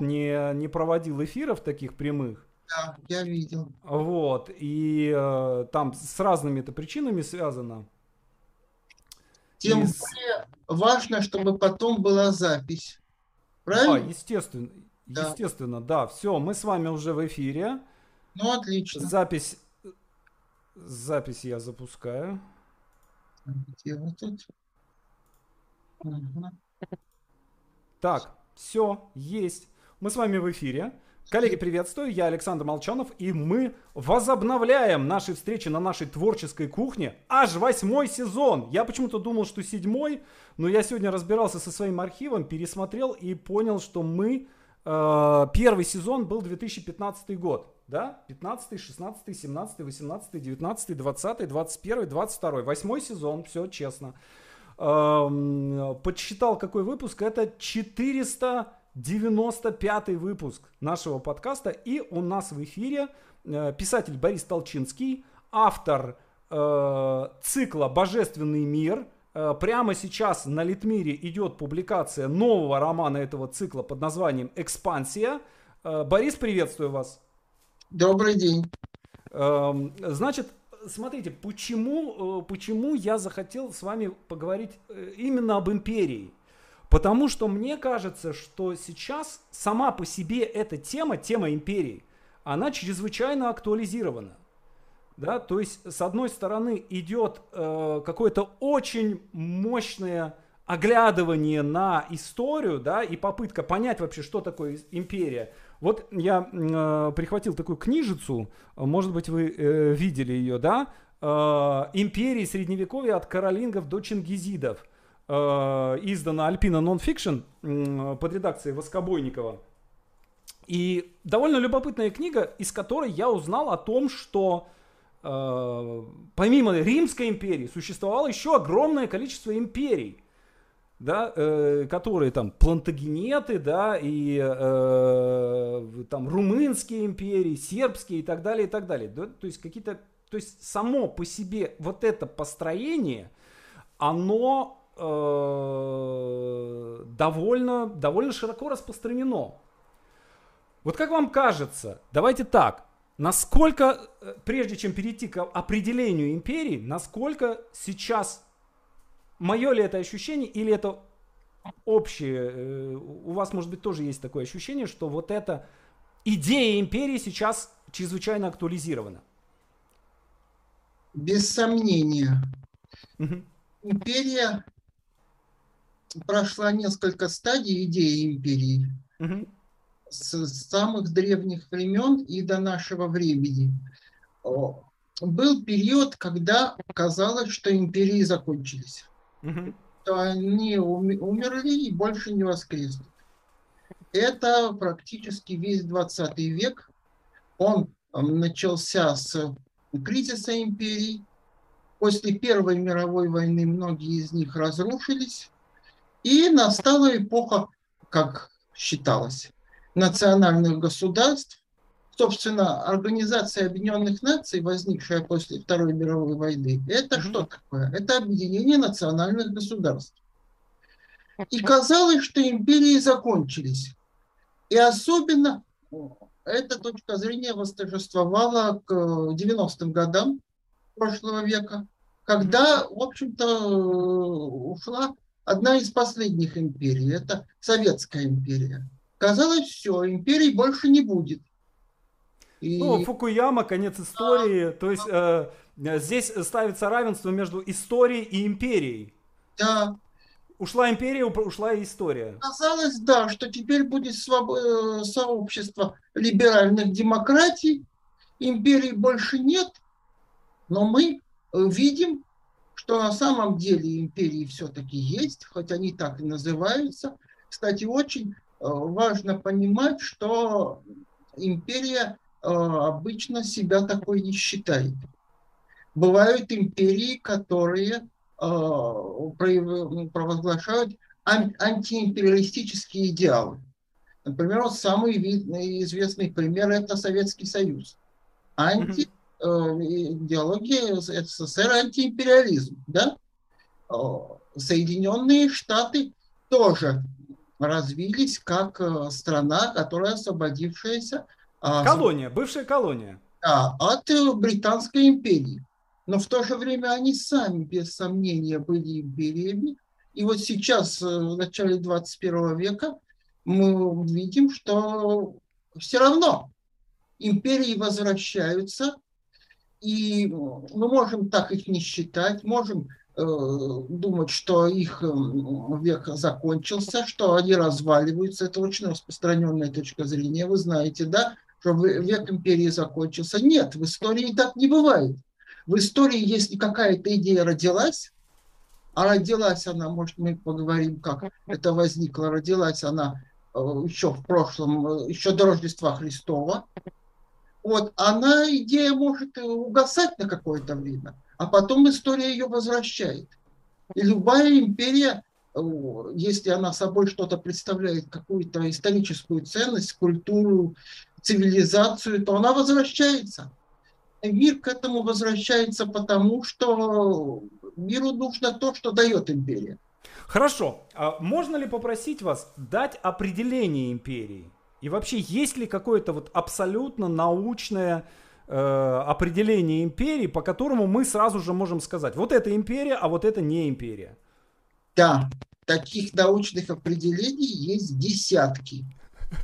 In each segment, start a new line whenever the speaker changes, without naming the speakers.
год не, не проводил эфиров таких прямых.
Да, я видел.
Вот, и э, там с разными это причинами связано.
Тем и... более важно, чтобы потом была запись. Правильно?
Да, естественно. Да. Естественно, да. Все, мы с вами уже в эфире.
Ну, отлично.
Запись, запись я запускаю. Где вы тут? Угу. Так, все, есть. Мы с вами в эфире. Коллеги, приветствую, я Александр Молчанов, и мы возобновляем наши встречи на нашей творческой кухне. Аж восьмой сезон. Я почему-то думал, что седьмой, но я сегодня разбирался со своим архивом, пересмотрел и понял, что мы... Э, первый сезон был 2015 год. Да? 15, 16, 17, 18, 19, 20, 21, 22. Восьмой сезон, все честно. Эм, подсчитал, какой выпуск. Это 495 выпуск нашего подкаста. И у нас в эфире э, писатель Борис Толчинский, автор э, цикла «Божественный мир». Э, прямо сейчас на Литмире идет публикация нового романа этого цикла под названием «Экспансия». Борис, приветствую вас.
Добрый день.
Эм, значит, смотрите, почему, э, почему я захотел с вами поговорить э, именно об империи? Потому что мне кажется, что сейчас сама по себе эта тема, тема империи, она чрезвычайно актуализирована. Да? То есть, с одной стороны, идет э, какое-то очень мощное оглядывание на историю, да, и попытка понять вообще, что такое империя. Вот я э, прихватил такую книжицу, может быть, вы э, видели ее, да? Э, «Империи Средневековья от каролингов до чингизидов». Э, издана Альпина э, под редакцией Воскобойникова. И довольно любопытная книга, из которой я узнал о том, что э, помимо Римской империи существовало еще огромное количество империй да, э, которые там плантагенеты, да, и э, там румынские империи, сербские и так далее, и так далее. Да? То есть какие-то, то есть само по себе вот это построение, оно э, довольно, довольно широко распространено. Вот как вам кажется, давайте так, насколько, э, прежде чем перейти к определению империи, насколько сейчас Мое ли это ощущение или это общее? Э, у вас, может быть, тоже есть такое ощущение, что вот эта идея империи сейчас чрезвычайно актуализирована?
Без сомнения. Угу. Империя прошла несколько стадий идеи империи. Угу. С самых древних времен и до нашего времени. Был период, когда казалось, что империи закончились угу. то они умерли и больше не воскреснут. Это практически весь 20 век. Он начался с кризиса империй. После Первой мировой войны многие из них разрушились. И настала эпоха, как считалось, национальных государств, собственно, Организация Объединенных Наций, возникшая после Второй мировой войны, это mm-hmm. что такое? Это объединение национальных государств. И казалось, что империи закончились. И особенно эта точка зрения восторжествовала к 90-м годам прошлого века, когда, в общем-то, ушла одна из последних империй, это Советская империя. Казалось, все, империй больше не будет.
И... Ну, Фукуяма, конец истории. Да. То есть э, здесь ставится равенство между историей и империей.
Да.
Ушла империя, ушла и история.
Казалось, да, что теперь будет своб... Э, сообщество либеральных демократий, империи больше нет, но мы э, видим, что на самом деле империи все-таки есть, хоть они так и называются. Кстати, очень э, важно понимать, что империя а, обычно себя такой не считает. Бывают империи, которые ну, провозглашают антиимпериалистические идеалы. Например, вот самый видный, известный пример – это Советский Союз. Анти, э, идеология СССР – антиимпериализм. Да? Соединенные Штаты тоже развились как э, страна, которая освободившаяся...
Колония, бывшая колония.
Да, от э, Британской империи. Но в то же время они сами, без сомнения, были империями. И вот сейчас, в начале 21 века, мы видим, что все равно империи возвращаются, и мы можем так их не считать, можем э, думать, что их век закончился, что они разваливаются. Это очень распространенная точка зрения. Вы знаете, да, что век империи закончился. Нет, в истории так не бывает. В истории, если какая-то идея родилась, а родилась она, может, мы поговорим, как это возникло, родилась она э, еще в прошлом, э, еще до Рождества Христова, вот, она, идея может угасать на какое-то время, а потом история ее возвращает. И любая империя, э, если она собой что-то представляет, какую-то историческую ценность, культуру, цивилизацию, то она возвращается. Мир к этому возвращается потому, что миру нужно то, что дает империя.
Хорошо. А можно ли попросить вас дать определение империи? И вообще, есть ли какое-то вот абсолютно научное э, определение империи, по которому мы сразу же можем сказать, вот это империя, а вот это не империя?
Да, таких научных определений есть десятки.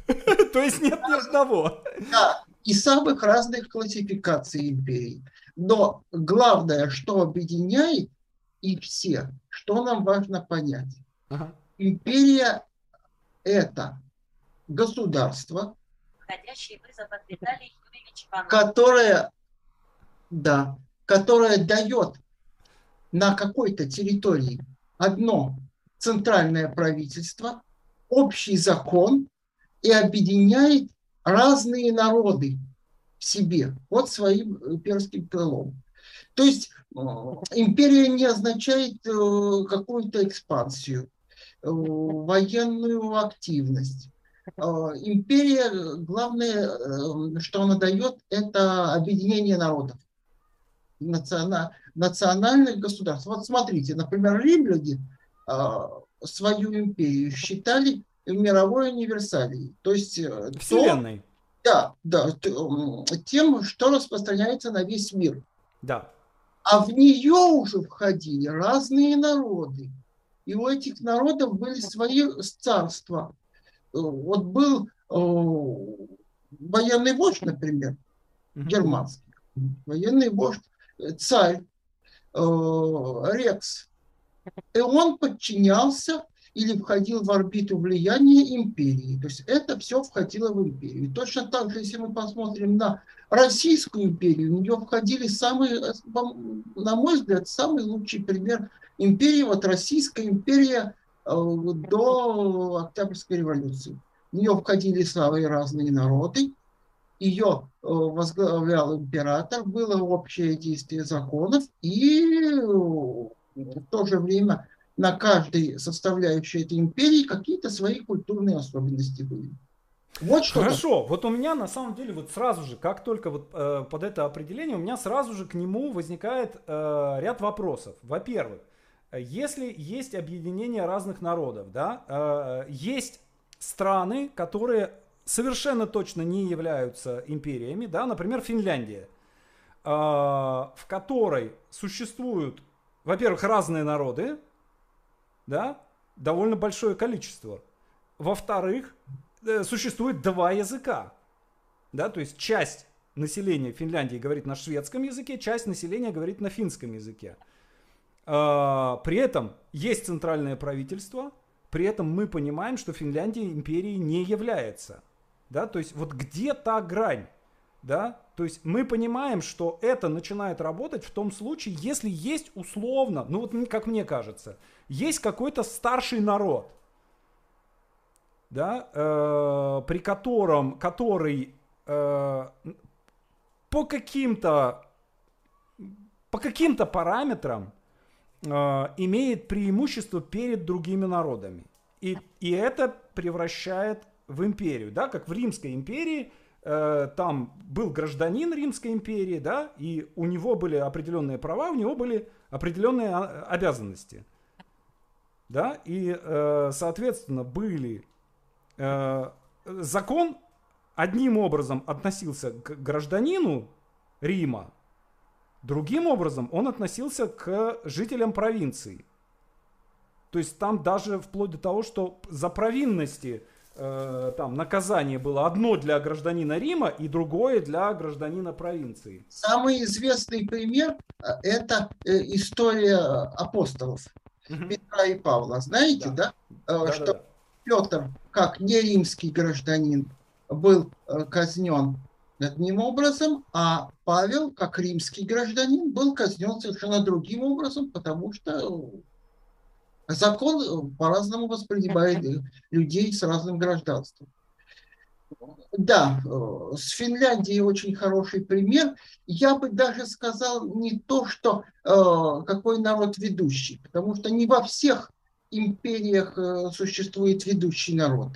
То есть нет ни одного.
Да, и самых разных классификаций империй. Но главное, что объединяет и все, что нам важно понять. Ага. Империя – это государство, которое, да, которое дает на какой-то территории одно центральное правительство, общий закон и объединяет разные народы в себе под своим перским крылом. То есть э, империя не означает э, какую-то экспансию, э, военную активность. Империя, главное, что она дает, это объединение народов, национальных государств. Вот смотрите, например, римляне свою империю считали мировой универсалией. То есть
Вселенной.
То, да, да, тем, что распространяется на весь мир.
Да.
А в нее уже входили разные народы. И у этих народов были свои царства. Вот был э, военный вождь, например, германский. Военный вождь, э, царь э, Рекс. И он подчинялся или входил в орбиту влияния империи. То есть это все входило в империю. И точно так же, если мы посмотрим на Российскую империю, в нее входили самые, на мой взгляд, самый лучший пример империи, вот Российская империя э, до Октябрьской революции. В нее входили самые разные народы, ее э, возглавлял император, было общее действие законов, и э, в то же время на каждой составляющей этой империи какие-то свои культурные особенности были.
Вот что Хорошо, вот у меня на самом деле вот сразу же, как только вот э, под это определение, у меня сразу же к нему возникает э, ряд вопросов. Во-первых, если есть объединение разных народов, да, э, есть страны, которые совершенно точно не являются империями, да, например, Финляндия, э, в которой существуют, во-первых, разные народы, да, довольно большое количество. Во-вторых, э, существует два языка, да, то есть часть населения Финляндии говорит на шведском языке, часть населения говорит на финском языке. А, при этом есть центральное правительство, при этом мы понимаем, что Финляндия империей не является. Да? То есть вот где та грань? Да? То есть мы понимаем, что это начинает работать в том случае, если есть условно, ну вот как мне кажется, есть какой-то старший народ, да, э, при котором, который э, по каким-то по каким-то параметрам э, имеет преимущество перед другими народами. И, и это превращает в империю, да, как в Римской империи – Э, там был гражданин Римской империи, да, и у него были определенные права, у него были определенные а, обязанности. Да, и, э, соответственно, были э, закон одним образом относился к гражданину Рима, другим образом он относился к жителям провинции. То есть там даже вплоть до того, что за провинности э, там наказание было одно для гражданина Рима и другое для гражданина провинции.
Самый известный пример э, это э, история апостолов угу. Петра и Павла. Знаете, да, да? да что да, да. Петр, как не римский гражданин, был казнен одним образом, а Павел, как римский гражданин, был казнен совершенно другим образом, потому что закон э, по-разному воспринимает людей с разным гражданством. Да, э, с Финляндией очень хороший пример. Я бы даже сказал не то, что э, какой народ ведущий, потому что не во всех империях существует ведущий народ.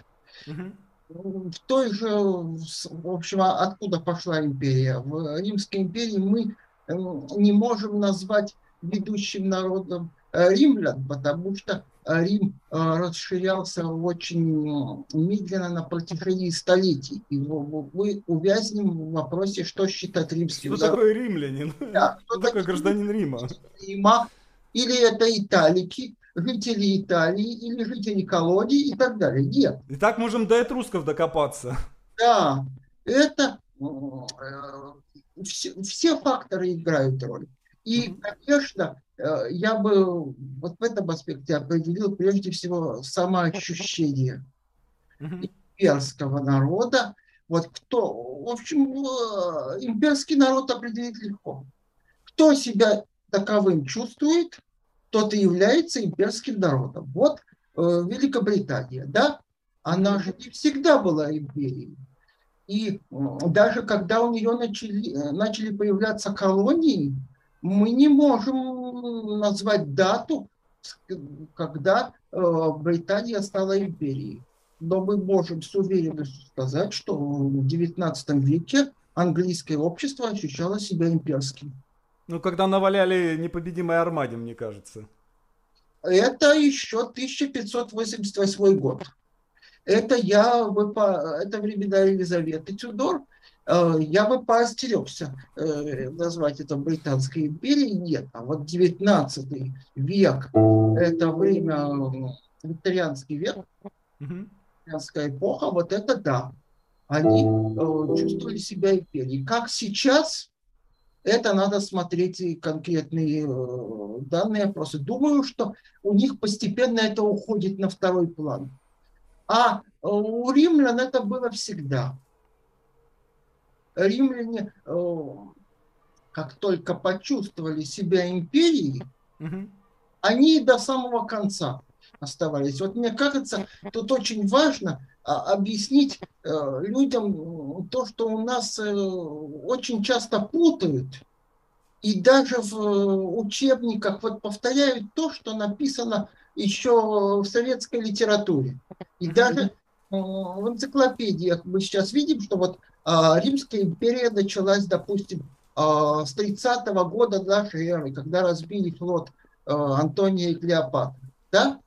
Угу в той же, в общем, а откуда пошла империя? В Римской империи мы не можем назвать ведущим народом э, римлян, потому что Рим э, расширялся очень медленно на протяжении столетий. И мы увязнем в вопросе, что считать римским.
Что такое римлянин? Да, кто, кто такой гражданин Рима? Рима?
Или это италики, жители Италии или жители колонии и так далее. Нет.
И так можем до этрусков докопаться.
Да, это э, все, все факторы играют роль. И, конечно, э, я бы вот в этом аспекте определил прежде всего самоощущение имперского народа. Вот кто, в общем, э, имперский народ определить легко. Кто себя таковым чувствует, тот и является имперским народом. Вот э, Великобритания, да, она же не всегда была империей. И даже когда у нее начали, э, начали появляться колонии, мы не можем назвать дату, когда э, Британия стала империей. Но мы можем с уверенностью сказать, что в XIX веке английское общество ощущало себя имперским.
Ну, когда наваляли непобедимой армаде, мне кажется.
Это еще 1588 год. Это я бы по, это времена Елизаветы Тюдор. Э, я бы поостерегся э, назвать это Британской империей. Нет, а вот 19 век, это время, викторианский век, викторианская эпоха, вот это да. Они э, чувствовали себя империей. Как сейчас, это надо смотреть и конкретные э, данные опросы. Думаю, что у них постепенно это уходит на второй план. А э, у римлян это было всегда. Римляне, э, как только почувствовали себя империей, угу. они до самого конца оставались. Вот мне кажется, тут очень важно а, объяснить людям то, что у нас э, очень часто путают. И даже в э, учебниках вот повторяют то, что написано еще в советской литературе. И даже в энциклопедиях мы сейчас видим, что вот а, Римская империя началась, допустим, а, с 30 -го года нашей эры, когда разбили флот Антония и Клеопатра, да?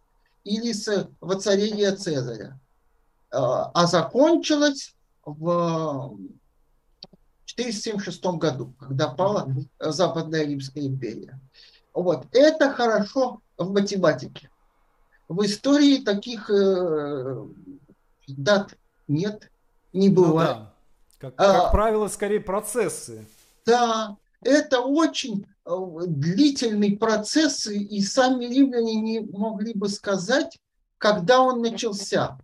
или с воцарения Цезаря. А, а закончилась в 476 году, когда пала Западная Римская империя. Вот. Это хорошо в математике. В истории таких э, дат нет, не ну бывает. Ну, да.
Как, как а, правило, скорее процессы.
Да, это очень э, длительный процесс, и сами римляне не могли бы сказать, когда он начался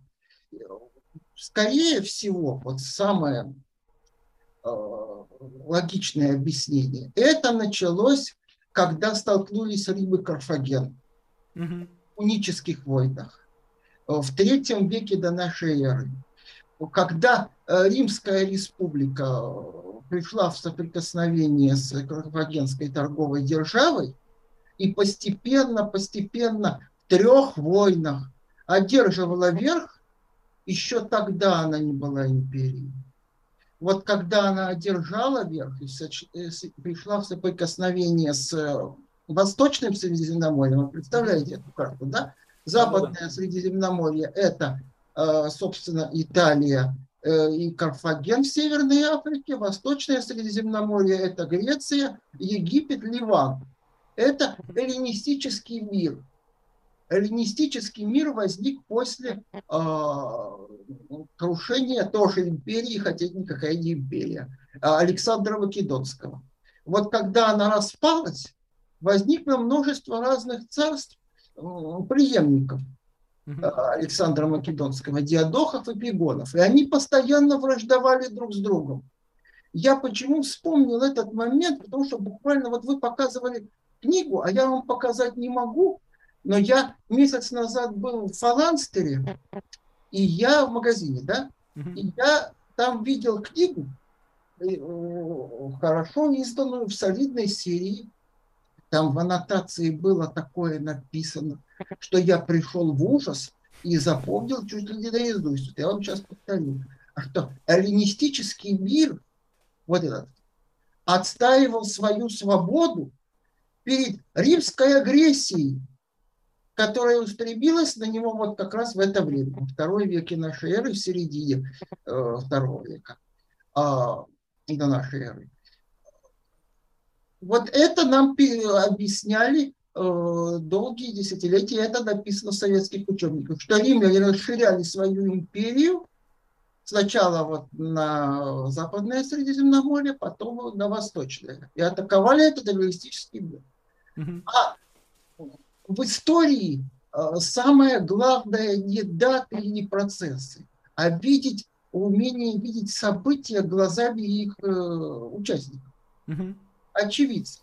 скорее всего, вот самое э, логичное объяснение, это началось, когда столкнулись и Карфаген угу. в унических войнах в третьем веке до нашей эры. Когда э, Римская республика э, пришла в соприкосновение с карфагенской торговой державой и постепенно, постепенно в трех войнах одерживала верх, еще тогда она не была империей. Вот когда она одержала верх и э, пришла в соприкосновение с э, Восточным Средиземноморьем, вы представляете эту карту, да? Западное Средиземноморье – это собственно, Италия и Карфаген в Северной Африке, Восточное Средиземноморье – это Греция, Египет, Ливан. Это эллинистический мир. Эллинистический мир возник после э, крушения тоже империи, хотя никакая не империя, Александра Македонского. Вот когда она распалась, возникло множество разных царств, преемников Александра Македонского, Диадохов и Пигонов. И они постоянно враждовали друг с другом. Я почему вспомнил этот момент, потому что буквально вот вы показывали книгу, а я вам показать не могу, но я месяц назад был в Фаланстере, и я в магазине, да, и я там видел книгу, э, хорошо изданную в солидной серии, там в аннотации было такое написано, что я пришел в ужас и запомнил чуть ли не наизусть. Я вам сейчас повторю. А что эллинистический мир, вот этот, отстаивал свою свободу перед римской агрессией, которая устремилась на него вот как раз в это время, во второй веке нашей эры, в середине э, второго века э, до нашей эры. Вот это нам объясняли э, долгие десятилетия, это написано в советских учебниках, что римляне расширяли свою империю сначала вот на западное Средиземноморье, потом на восточное. И атаковали этот террористический мир. А в истории э, самое главное не даты и не процессы, а видеть, умение видеть события глазами их э, участников. Очевидцев.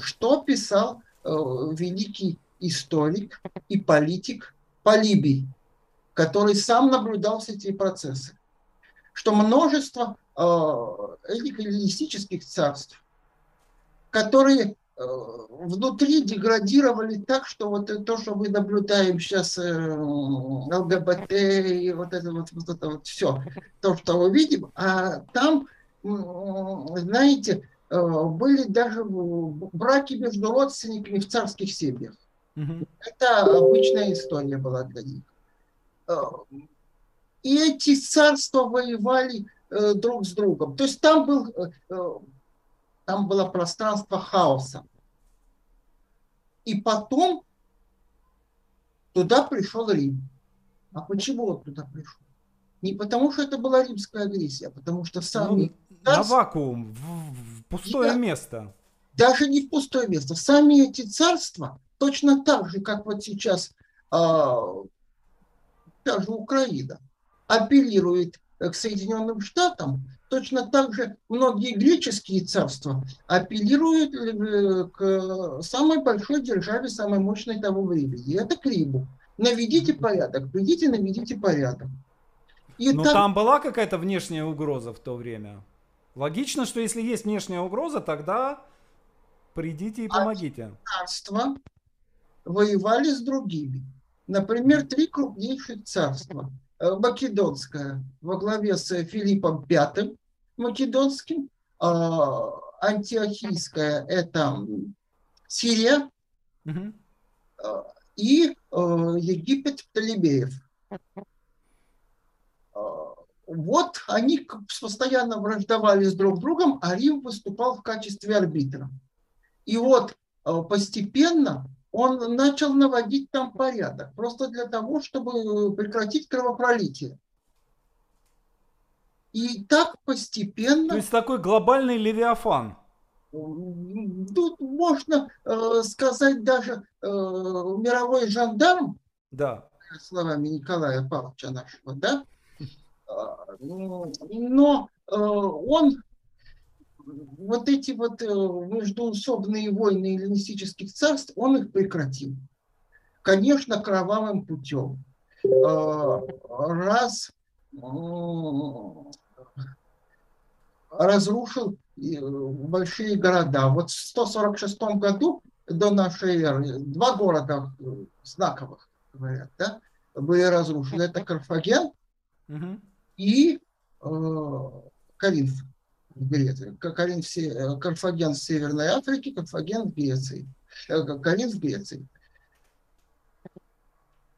Что писал э, великий историк и политик Полибий, который сам наблюдал все эти процессы, что множество э, эллинистических царств, которые внутри деградировали так, что вот то, что мы наблюдаем сейчас, ЛГБТ и вот это вот, вот это вот все, то, что мы видим, а там, знаете, Э, были даже браки между родственниками в царских семьях. Угу. Это обычная история была для них. Э, и эти царства воевали э, друг с другом. То есть там, был, там было пространство хаоса. И потом туда пришел Рим. А почему он туда пришел? Не потому, что это была римская агрессия, а потому что сами...
Ну, на вакуум, в, Пустое да, место.
Даже не в пустое место. Сами эти царства, точно так же, как вот сейчас а, та же Украина, апеллирует к Соединенным Штатам, точно так же многие греческие царства апеллируют э, к самой большой державе, самой мощной того времени. И это к Риму. Наведите порядок, придите, наведите порядок.
И Но там... там была какая-то внешняя угроза в то время? Логично, что если есть внешняя угроза, тогда придите и помогите.
Царства воевали с другими. Например, три крупнейших царства. Э, Македонское во главе с Филиппом V Македонским, а, Антиохийское – это Сирия, угу. и э, Египет Птолемеев вот они постоянно враждовали с друг другом, а Рим выступал в качестве арбитра. И вот постепенно он начал наводить там порядок, просто для того, чтобы прекратить кровопролитие. И так постепенно...
То есть такой глобальный левиафан.
Тут можно э, сказать даже э, мировой жандарм,
да.
словами Николая Павловича нашего, да, но э, он вот эти вот э, междуусобные войны эллинистических царств, он их прекратил. Конечно, кровавым путем. Э, раз разрушил большие города. Вот в 146 году до нашей эры два города знаковых, говорят, да, были разрушены. Это Карфаген угу и э, Каринф в Греции. Каринф, э, Карфаген в Северной Африке, Карфаген в Греции. Э, Каринф в Греции.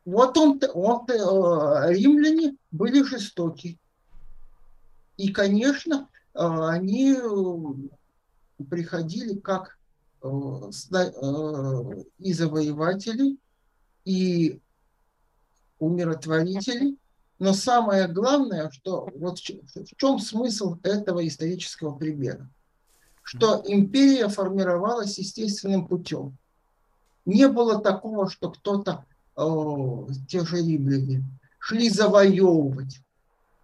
Вот он, он, э, римляне были жестоки. И, конечно, э, они приходили как и завоеватели, и умиротворители. Но самое главное, что вот в чем смысл этого исторического примера? Что империя формировалась естественным путем. Не было такого, что кто-то, э, те же римляне, шли завоевывать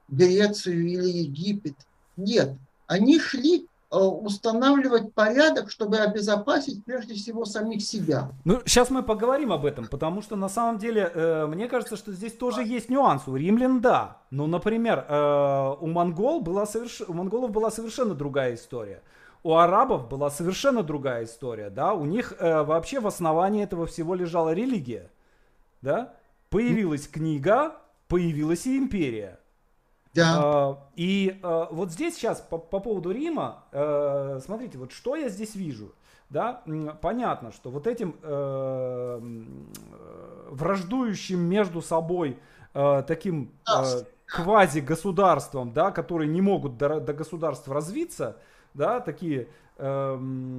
Грецию или Египет. Нет, они шли Э, устанавливать порядок, чтобы обезопасить прежде всего самих себя.
Ну, сейчас мы поговорим об этом, потому что на самом деле, э, мне кажется, что здесь тоже есть нюанс. У римлян да. Ну, например, э, у, монгол была соверш... у монголов была совершенно другая история. У арабов была совершенно другая история, да, у них э, вообще в основании этого всего лежала религия, да, появилась книга, появилась и империя, да. А, и а, вот здесь сейчас по, по поводу Рима, а, смотрите, вот что я здесь вижу. Да, понятно, что вот этим э, враждующим между собой э, таким э, квази-государством, да, которые не могут до, до государства развиться, да, такие, э,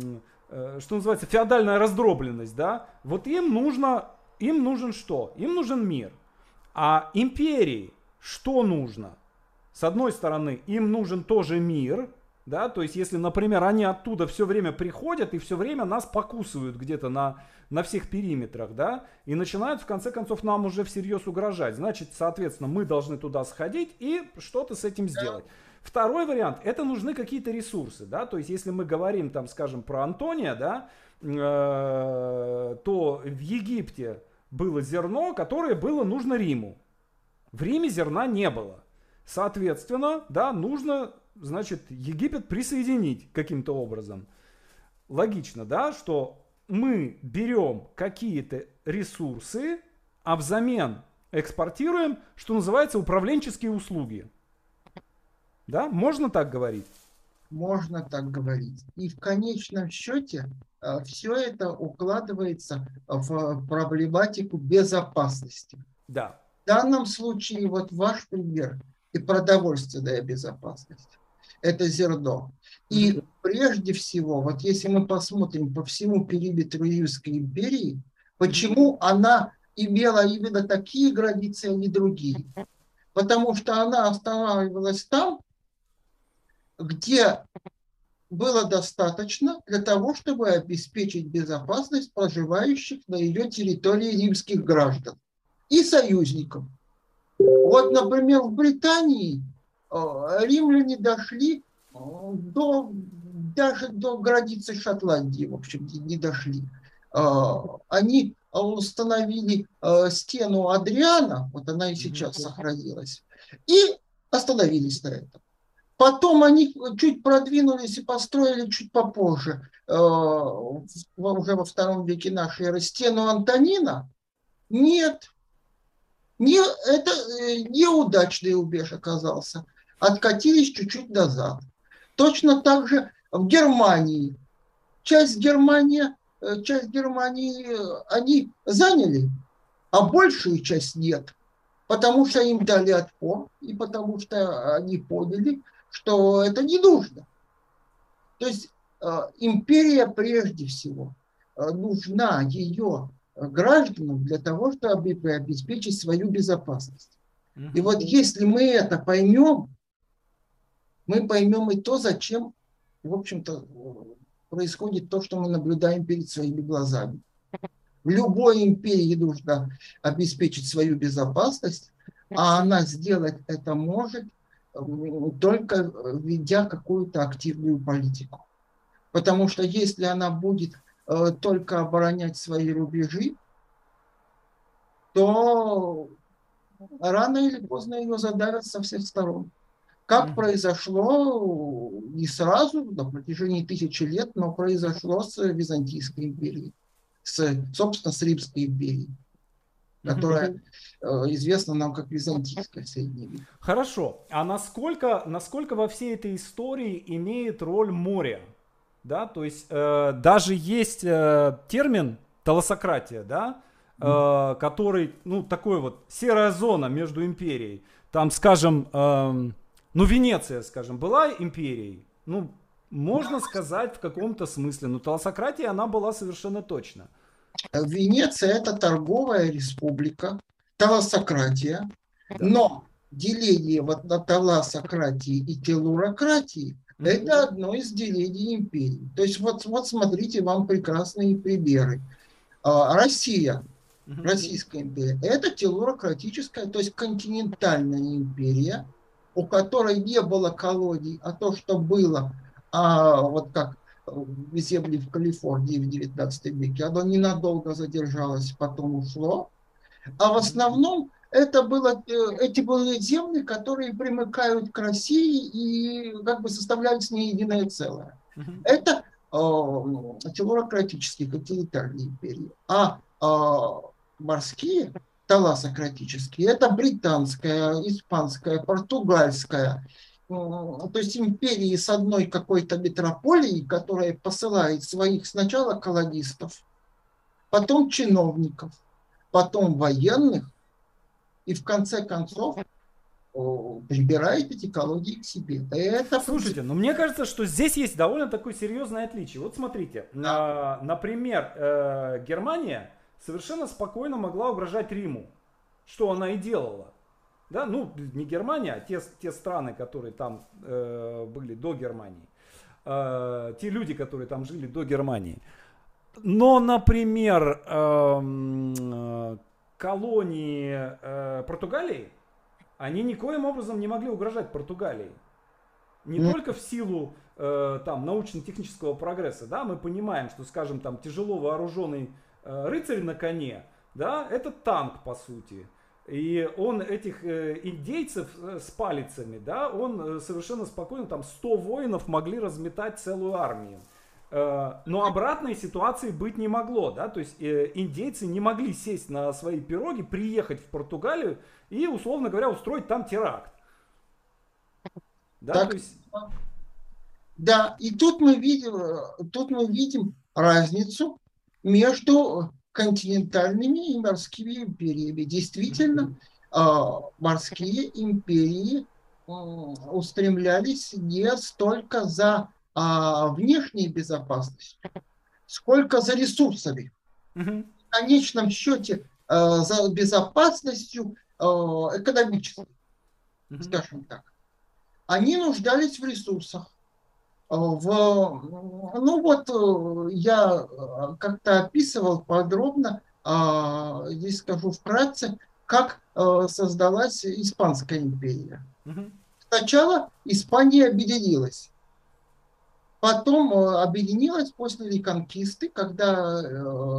э, что называется, феодальная раздробленность, да, вот им нужно, им нужен что? Им нужен мир. А империи что нужно? С одной стороны, им нужен тоже мир, да, то есть если, например, они оттуда все время приходят и все время нас покусывают где-то на, на всех периметрах, да, и начинают в конце концов нам уже всерьез угрожать, значит, соответственно, мы должны туда сходить и что-то с этим сделать. Второй вариант, это нужны какие-то ресурсы, да, то есть если мы говорим там, скажем, про Антония, да, э, то в Египте было зерно, которое было нужно Риму. В Риме зерна не было. Соответственно, да, нужно, значит, Египет присоединить каким-то образом. Логично, да, что мы берем какие-то ресурсы, а взамен экспортируем, что называется, управленческие услуги. Да, можно так говорить?
Можно так говорить. И в конечном счете э, все это укладывается в проблематику безопасности.
Да.
В данном случае, вот ваш пример – и продовольственная безопасность. Это зерно. И прежде всего, вот если мы посмотрим по всему периметру Римской империи, почему она имела именно такие границы, а не другие? Потому что она останавливалась там, где было достаточно для того, чтобы обеспечить безопасность проживающих на ее территории римских граждан и союзников. Вот, например, в Британии э, римляне дошли э, до, даже до границы Шотландии, в общем, не дошли. Э, они установили стену Адриана, вот она и сейчас сохранилась, и остановились на этом. Потом они чуть продвинулись и построили чуть попозже, уже во втором веке нашей эры, стену Антонина. Нет, не, это э, неудачный рубеж оказался. Откатились чуть-чуть назад. Точно так же в Германии. Часть Германии, э, часть Германии э, они заняли, а большую часть нет. Потому что им дали отпор, и потому что они поняли, что это не нужно. То есть империя прежде всего нужна ее гражданам для того, чтобы обеспечить свою безопасность. И вот если мы это поймем, мы поймем и то, зачем, в общем-то, происходит то, что мы наблюдаем перед своими глазами. В любой империи нужно обеспечить свою безопасность, а она сделать это может только ведя какую-то активную политику. Потому что если она будет только оборонять свои рубежи, то рано или поздно ее задавят со всех сторон. Как произошло не сразу, на протяжении тысячи лет, но произошло с Византийской империей, с, собственно, с Римской империей, которая mm-hmm. известна нам как Византийская средняя век.
Хорошо. А насколько, насколько во всей этой истории имеет роль море? Да, то есть э, даже есть э, термин толосократия, да, э, который, ну, такой вот серая зона между империей. Там, скажем, э, ну, Венеция, скажем, была империей. Ну, можно сказать в каком-то смысле. Но таласократия, она была совершенно точно.
Венеция – это торговая республика, таласократия. Но деление вот на таласократии и телурократии – это одно из делений империи. То есть вот, вот смотрите, вам прекрасные примеры. А, Россия, Российская империя – это телурократическая, то есть континентальная империя, у которой не было колоний, а то, что было, а вот как земли в Калифорнии в 19 веке, оно ненадолго задержалось, потом ушло. А в основном это было, э, эти были земли, которые примыкают к России и как бы составляют с ней единое целое. Uh-huh. Это э, телурократические континентальные империи. А э, морские таласократические, это британская, испанская, португальская, то есть империи с одной какой-то метрополией, которая посылает своих сначала колонистов, потом чиновников, потом военных, и в конце концов прибирает эти колонии к себе.
Это Слушайте, но ну, мне кажется, что здесь есть довольно такое серьезное отличие. Вот смотрите, да. например, э, Германия совершенно спокойно могла угрожать Риму, что она и делала. Да, ну, не Германия, а те, те страны, которые там э, были до Германии. Э, те люди, которые там жили до Германии. Но, например, э, колонии э, Португалии, они никоим образом не могли угрожать Португалии. Не mm. только в силу э, там научно-технического прогресса, да, мы понимаем, что, скажем, там тяжело вооруженный э, рыцарь на коне, да, это танк по сути. И он этих э, индейцев э, с палицами, да, он э, совершенно спокойно, там 100 воинов могли разметать целую армию. Э, но обратной ситуации быть не могло, да, то есть э, индейцы не могли сесть на свои пироги, приехать в Португалию и, условно говоря, устроить там теракт.
Да, так, то есть... да, и тут мы видим, тут мы видим разницу между континентальными и морскими империями. Действительно, а, морские империи устремлялись не столько за а, внешней безопасностью, сколько за ресурсами. В конечном счете а, за безопасностью экономической, скажем так. Они нуждались в ресурсах в, ну вот э, я как-то описывал подробно, а, здесь скажу вкратце, как э, создалась Испанская империя. Сначала Испания объединилась. Потом объединилась после реконкисты, когда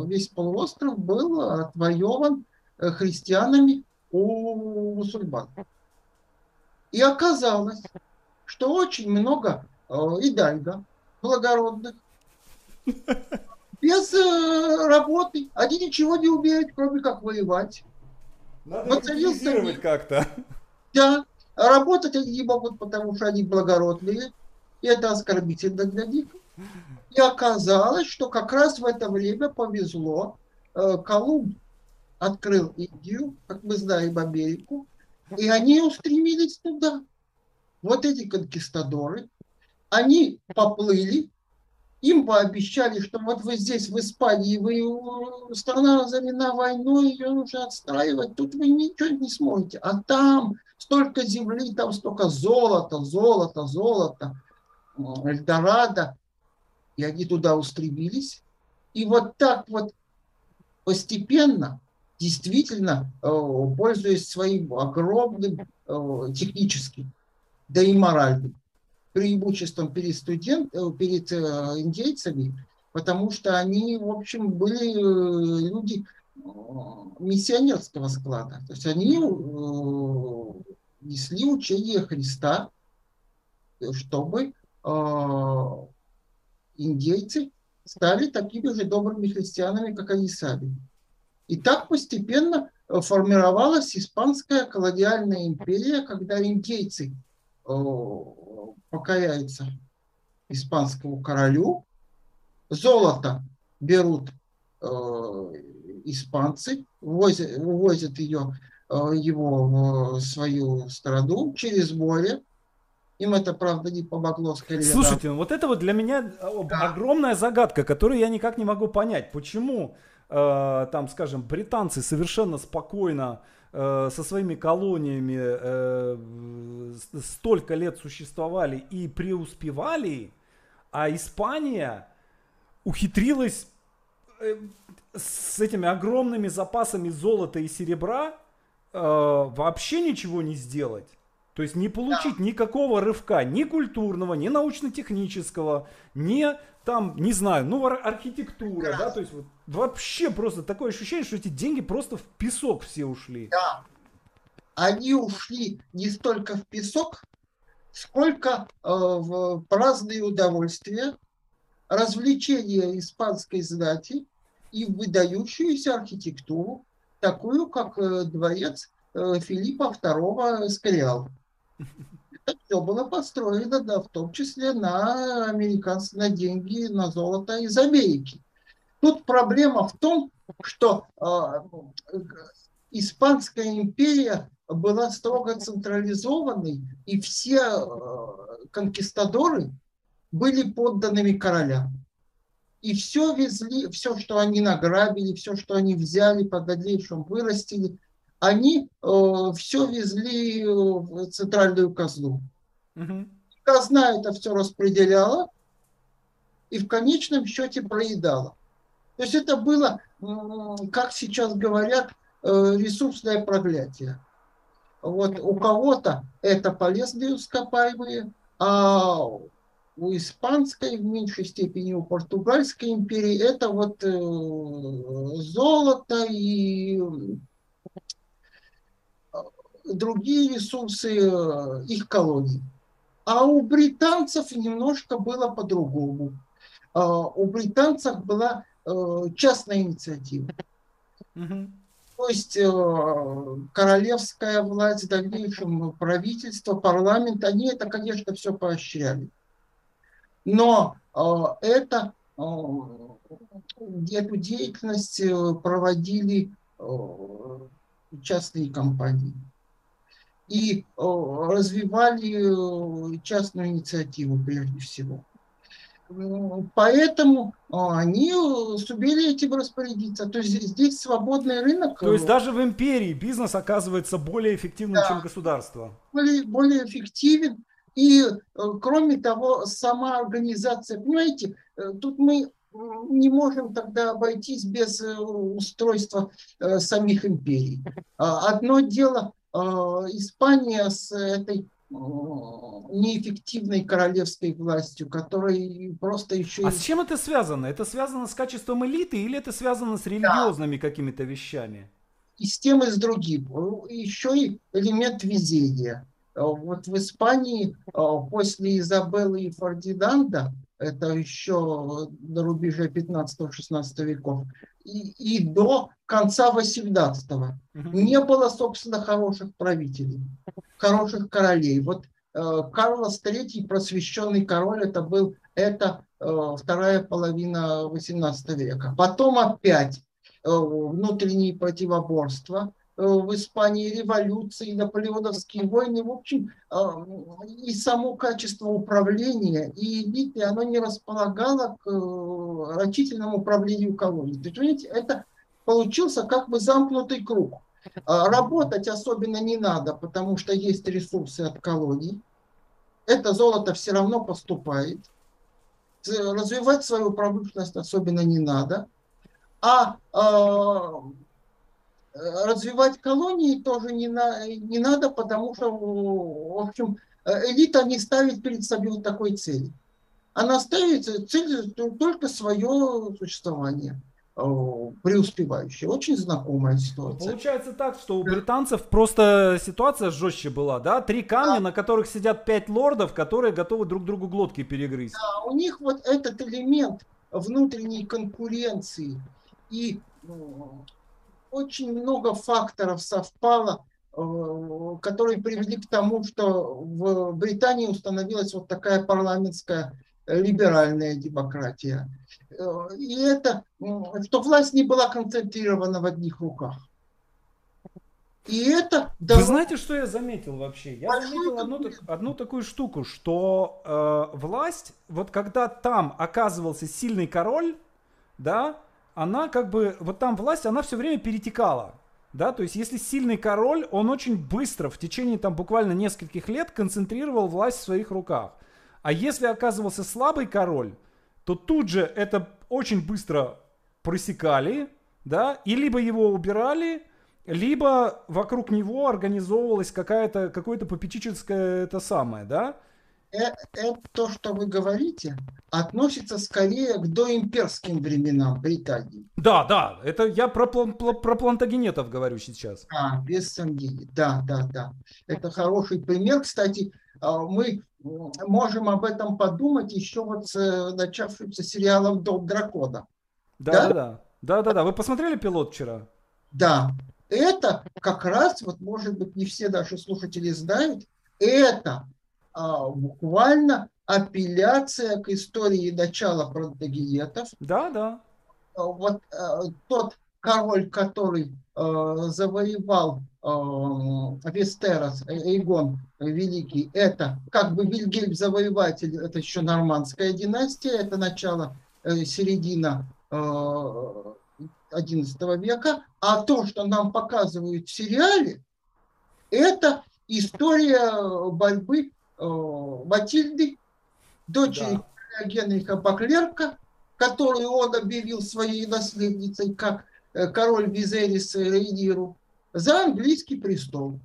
весь полуостров был отвоеван христианами у мусульман. И оказалось, что очень много Э, и Дальга благородных. Без э, работы. Они ничего не умеют, кроме как воевать.
Надо как-то.
Да. Работать они не могут, потому что они благородные. Это оскорбительно для них. И оказалось, что как раз в это время повезло. Э, Колумб открыл Индию, как мы знаем, Америку. И они устремились туда. Вот эти конкистадоры, они поплыли, им пообещали, что вот вы здесь, в Испании, вы, э, страна разорена войной, ее нужно отстраивать, тут вы ничего не сможете. А там столько земли, там столько золота, золота, золота, Эльдорадо. И они туда устремились. И вот так вот постепенно, действительно, э, пользуясь своим огромным э, техническим, да и моральным преимуществом перед, студент, э, перед индейцами, потому что они, в общем, были люди миссионерского склада. То есть они несли учение Христа, чтобы индейцы стали такими же добрыми христианами, как они сами. И так постепенно формировалась испанская колониальная империя, когда индейцы покоряются испанскому королю, золото берут э, испанцы, возят, увозят ее, его в свою страну через море, им это, правда, не помогло, скорее.
Слушайте, да. вот это вот для меня да. огромная загадка, которую я никак не могу понять. Почему, э, там, скажем, британцы совершенно спокойно э, со своими колониями э, столько лет существовали и преуспевали, а Испания ухитрилась э, с этими огромными запасами золота и серебра э, вообще ничего не сделать. То есть не получить да. никакого рывка, ни культурного, ни научно-технического, ни там, не знаю, ну архитектура, да, да то есть вот, вообще просто такое ощущение, что эти деньги просто в песок все ушли.
Да. Они ушли не столько в песок, сколько э, в праздные удовольствия, развлечения испанской знати и выдающуюся архитектуру, такую как э, дворец э, Филиппа II Эскориал. Это все было построено, да, в том числе на американские на деньги, на золото из Америки. Тут проблема в том, что э, Испанская империя была строго централизованной, и все э, конкистадоры были подданными короля. И все везли, все, что они награбили, все, что они взяли, под дальнейшем вырастили, они э, все везли в центральную казну. Угу. Казна это все распределяла и в конечном счете проедала. То есть это было, как сейчас говорят, э, ресурсное проклятие. Вот у кого-то это полезные ископаемые, а у испанской, в меньшей степени у португальской империи, это вот э, золото и другие ресурсы э, их колоний. А у британцев немножко было по-другому. А, у британцев была э, частная инициатива. Угу. То есть э, королевская власть, в дальнейшем правительство, парламент, они это, конечно, все поощряли. Но это, эту деятельность проводили частные компании и развивали частную инициативу прежде всего. Поэтому они сумели этим распорядиться. То есть здесь свободный рынок.
То есть даже в империи бизнес оказывается более эффективным, да, чем государство.
Более, более эффективен. И кроме того, сама организация, понимаете, э, тут мы не можем тогда обойтись без э, устройства э, самих империй. А, одно дело Испания с этой неэффективной королевской властью, которая просто еще...
А с чем это связано? Это связано с качеством элиты или это связано с религиозными да. какими-то вещами?
И с тем, и с другим. Еще и элемент везения. Вот в Испании а, после Изабеллы и Фердинанда это еще на рубеже 15-16 веков, и, и до конца 18-го. Угу. Не было, собственно, хороших правителей, хороших королей. Вот э, Карлос III, просвещенный король, это был это э, вторая половина 18 века. Потом опять э, внутренние противоборства – в Испании революции, наполеоновские войны, в общем, а, и само качество управления, и элиты, оно не располагало к э, рачительному управлению колонией. То есть, понимаете, это получился как бы замкнутый круг. А, работать особенно не надо, потому что есть ресурсы от колоний. Это золото все равно поступает. Развивать свою промышленность особенно не надо. А, а Э, развивать колонии тоже не, на, не надо, потому что, в общем, э, элита не ставит перед собой такой цели. Она ставит цель только свое существование э, преуспевающее. Очень знакомая ситуация.
Получается так, что у британцев просто ситуация жестче была, да? Три камня, да. на которых сидят пять лордов, которые готовы друг другу глотки перегрызть.
Да, у них вот этот элемент внутренней конкуренции и очень много факторов совпало, э, которые привели к тому, что в Британии установилась вот такая парламентская либеральная демократия. И это, что власть не была концентрирована в одних руках.
И это... Вы знаете, что я заметил вообще? Я заметил одну, одну такую штуку, что э, власть, вот когда там оказывался сильный король, да, она как бы, вот там власть, она все время перетекала. Да, то есть если сильный король, он очень быстро, в течение там буквально нескольких лет концентрировал власть в своих руках. А если оказывался слабый король, то тут же это очень быстро просекали, да, и либо его убирали, либо вокруг него организовывалось какая-то, какое-то попечительское это самое, да?
Это, это то, что вы говорите, относится скорее к доимперским временам Британии.
Да, да, это я про, про, про плантагенетов говорю сейчас.
А, без сомнений, да, да, да. Это хороший пример. Кстати, а, мы можем об этом подумать еще вот с э, начавшимся сериалом «Дом дракона».
Да, да, да. Да, да, да. Вы посмотрели пилот вчера?
Да, это как раз, вот может быть не все наши слушатели знают, это а, буквально апелляция к истории начала протагиетов.
Да, да.
А, вот а, тот король, который а, завоевал а, Вестерос, Эйгон Великий, это как бы Вильгельм Завоеватель, это еще нормандская династия, это начало, середина а, XI века, а то, что нам показывают в сериале, это история борьбы Матильды, дочери да. Генриха Баклерка, которую он объявил своей наследницей, как э, король Визерис Рейниру, за английский престол.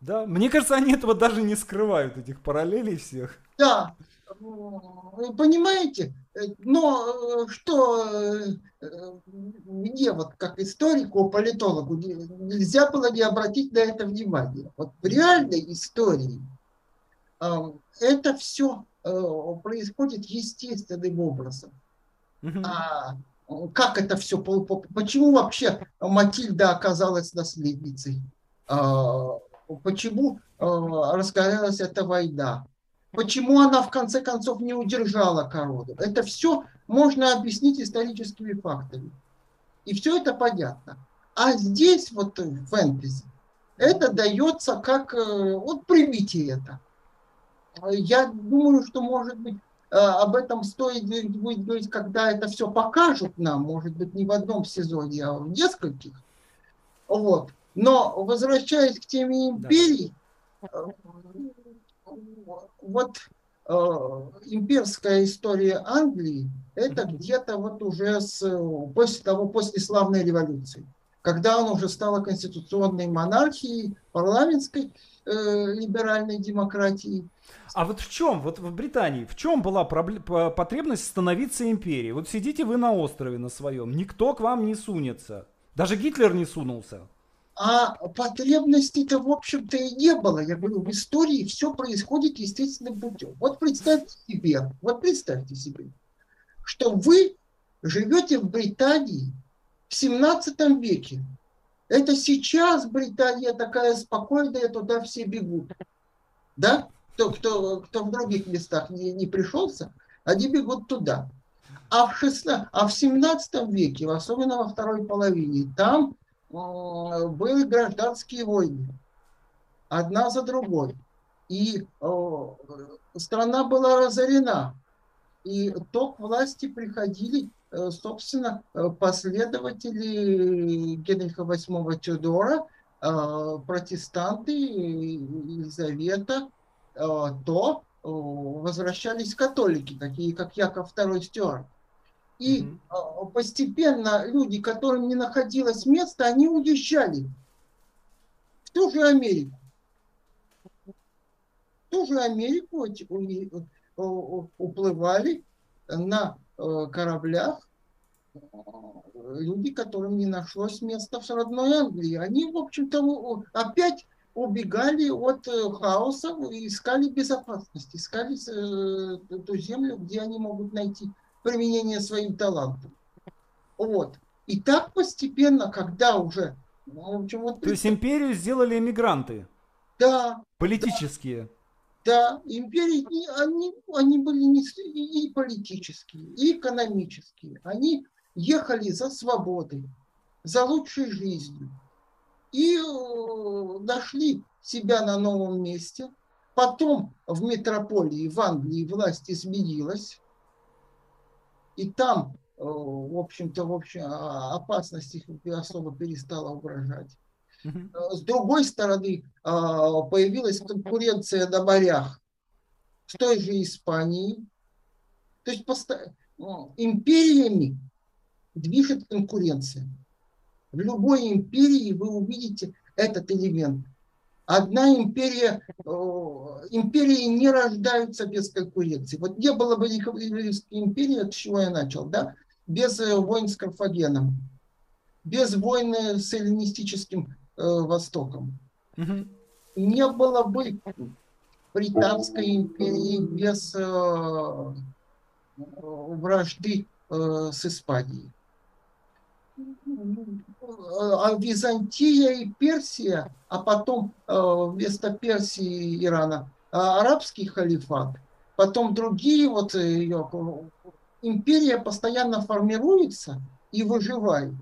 Да, мне кажется, они этого даже не скрывают, этих параллелей всех.
Да, понимаете, но э, что э, мне вот как историку, политологу нельзя было не обратить на это внимание. Вот в реальной истории это все э, происходит естественным образом. А как это все, почему вообще Матильда оказалась наследницей? А, почему разгорелась эта война? Почему она в конце концов не удержала корону? Это все можно объяснить историческими фактами. И все это понятно. А здесь вот в фэнтези это дается как... Э, вот примите это. Я думаю, что, может быть, э, об этом стоит будет говорить, когда это все покажут нам, может быть, не в одном сезоне, а в нескольких. Вот. Но возвращаясь к теме империи, да. Э, вот э, имперская история Англии, это где-то вот уже с, после того, после славной революции, когда она уже стала конституционной монархией, парламентской э, либеральной демократией.
А вот в чем, вот в Британии, в чем была потребность становиться империей? Вот сидите вы на острове на своем, никто к вам не сунется. Даже Гитлер не сунулся.
А потребностей-то, в общем-то, и не было. Я говорю, в истории все происходит естественным путем. Вот представьте себе, вот представьте себе, что вы живете в Британии в 17 веке. Это сейчас Британия такая спокойная, туда все бегут. Да? Кто, кто, кто в других местах не, не пришелся, они бегут туда. А в, 16, а в 17 веке, особенно во второй половине, там Э, были гражданские войны, одна за другой. И э, страна была разорена. И то к власти приходили, собственно, последователи Генриха VIII Тюдора, протестанты Елизавета, то возвращались католики, такие как Яков II Стюарт. И угу. постепенно люди, которым не находилось места, они уезжали в ту же Америку. В ту же Америку уплывали на э, кораблях люди, которым не нашлось места в родной Англии. Они, в общем-то, опять убегали от э, хаоса и искали безопасность, искали э, ту землю, где они могут найти применение своим талантам. Вот. И так постепенно, когда уже...
Ну, в общем, вот, То есть империю сделали эмигранты?
Да.
Политические?
Да, империи, они, они были не, и политические, и экономические. Они ехали за свободой, за лучшей жизнью. И э, нашли себя на новом месте. Потом в метрополии, в Англии власть изменилась. И там, э, в общем-то, в общем, опасность их особо перестала угрожать. С другой стороны, а, появилась конкуренция на морях с той же Испанией. То есть империями движет конкуренция. В любой империи вы увидите этот элемент. Одна империя, империи не рождаются без конкуренции. Вот не было бы Римской империи, от чего я начал, да, без э, войн с Карфагеном, без войны с эллинистическим Востоком. Угу. Не было бы Британской империи без э, вражды э, с Испанией. А Византия и Персия, а потом э, вместо Персии и Ирана а арабский халифат, потом другие вот ее империя постоянно формируется и выживает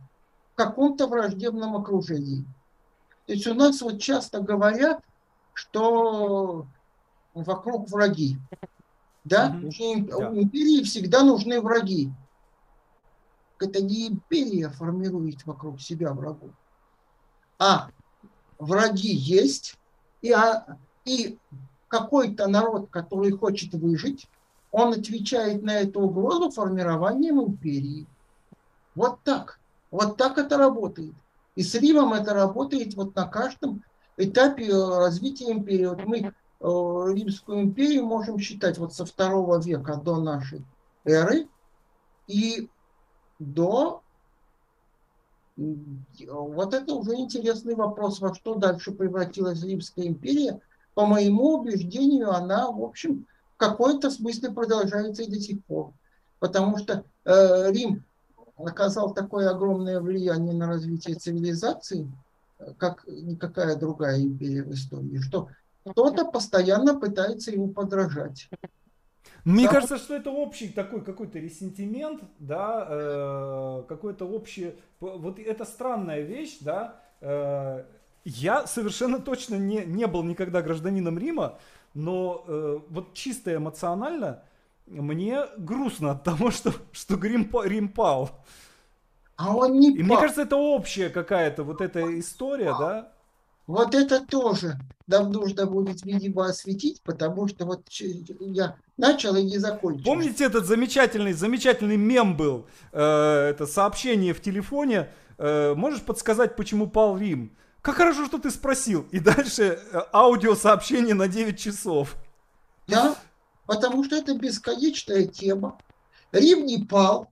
в каком-то враждебном окружении. То есть у нас вот часто говорят, что вокруг враги. Да? Mm-hmm. У империи всегда нужны враги. Это не империя формирует вокруг себя врагов, а враги есть, и, а, и какой-то народ, который хочет выжить, он отвечает на эту угрозу формированием империи. Вот так. Вот так это работает. И с Римом это работает вот на каждом этапе э, развития империи. Вот мы э, Римскую империю можем считать вот со второго века до нашей эры и до... Вот это уже интересный вопрос, во что дальше превратилась Римская империя. По моему убеждению, она, в общем, в какой-то смысле продолжается и до сих пор. Потому что э, Рим оказал такое огромное влияние на развитие цивилизации, как никакая другая империя в истории, что кто-то постоянно пытается ему подражать.
Мне да. кажется, что это общий такой какой-то ресентимент, да, э, какой-то общий, вот это странная вещь, да. Э, я совершенно точно не, не был никогда гражданином Рима, но э, вот чисто эмоционально мне грустно от того, что, что Рим, Рим пал.
А он не
И пал. мне кажется, это общая какая-то вот эта история, да?
Вот это тоже нам нужно будет, видимо, осветить, потому что вот я начал и не закончил.
Помните этот замечательный, замечательный мем был? Э, это сообщение в телефоне. Э, можешь подсказать, почему пал Рим? Как хорошо, что ты спросил. И дальше э, аудиосообщение на 9 часов.
Да, потому что это бесконечная тема. Рим не пал,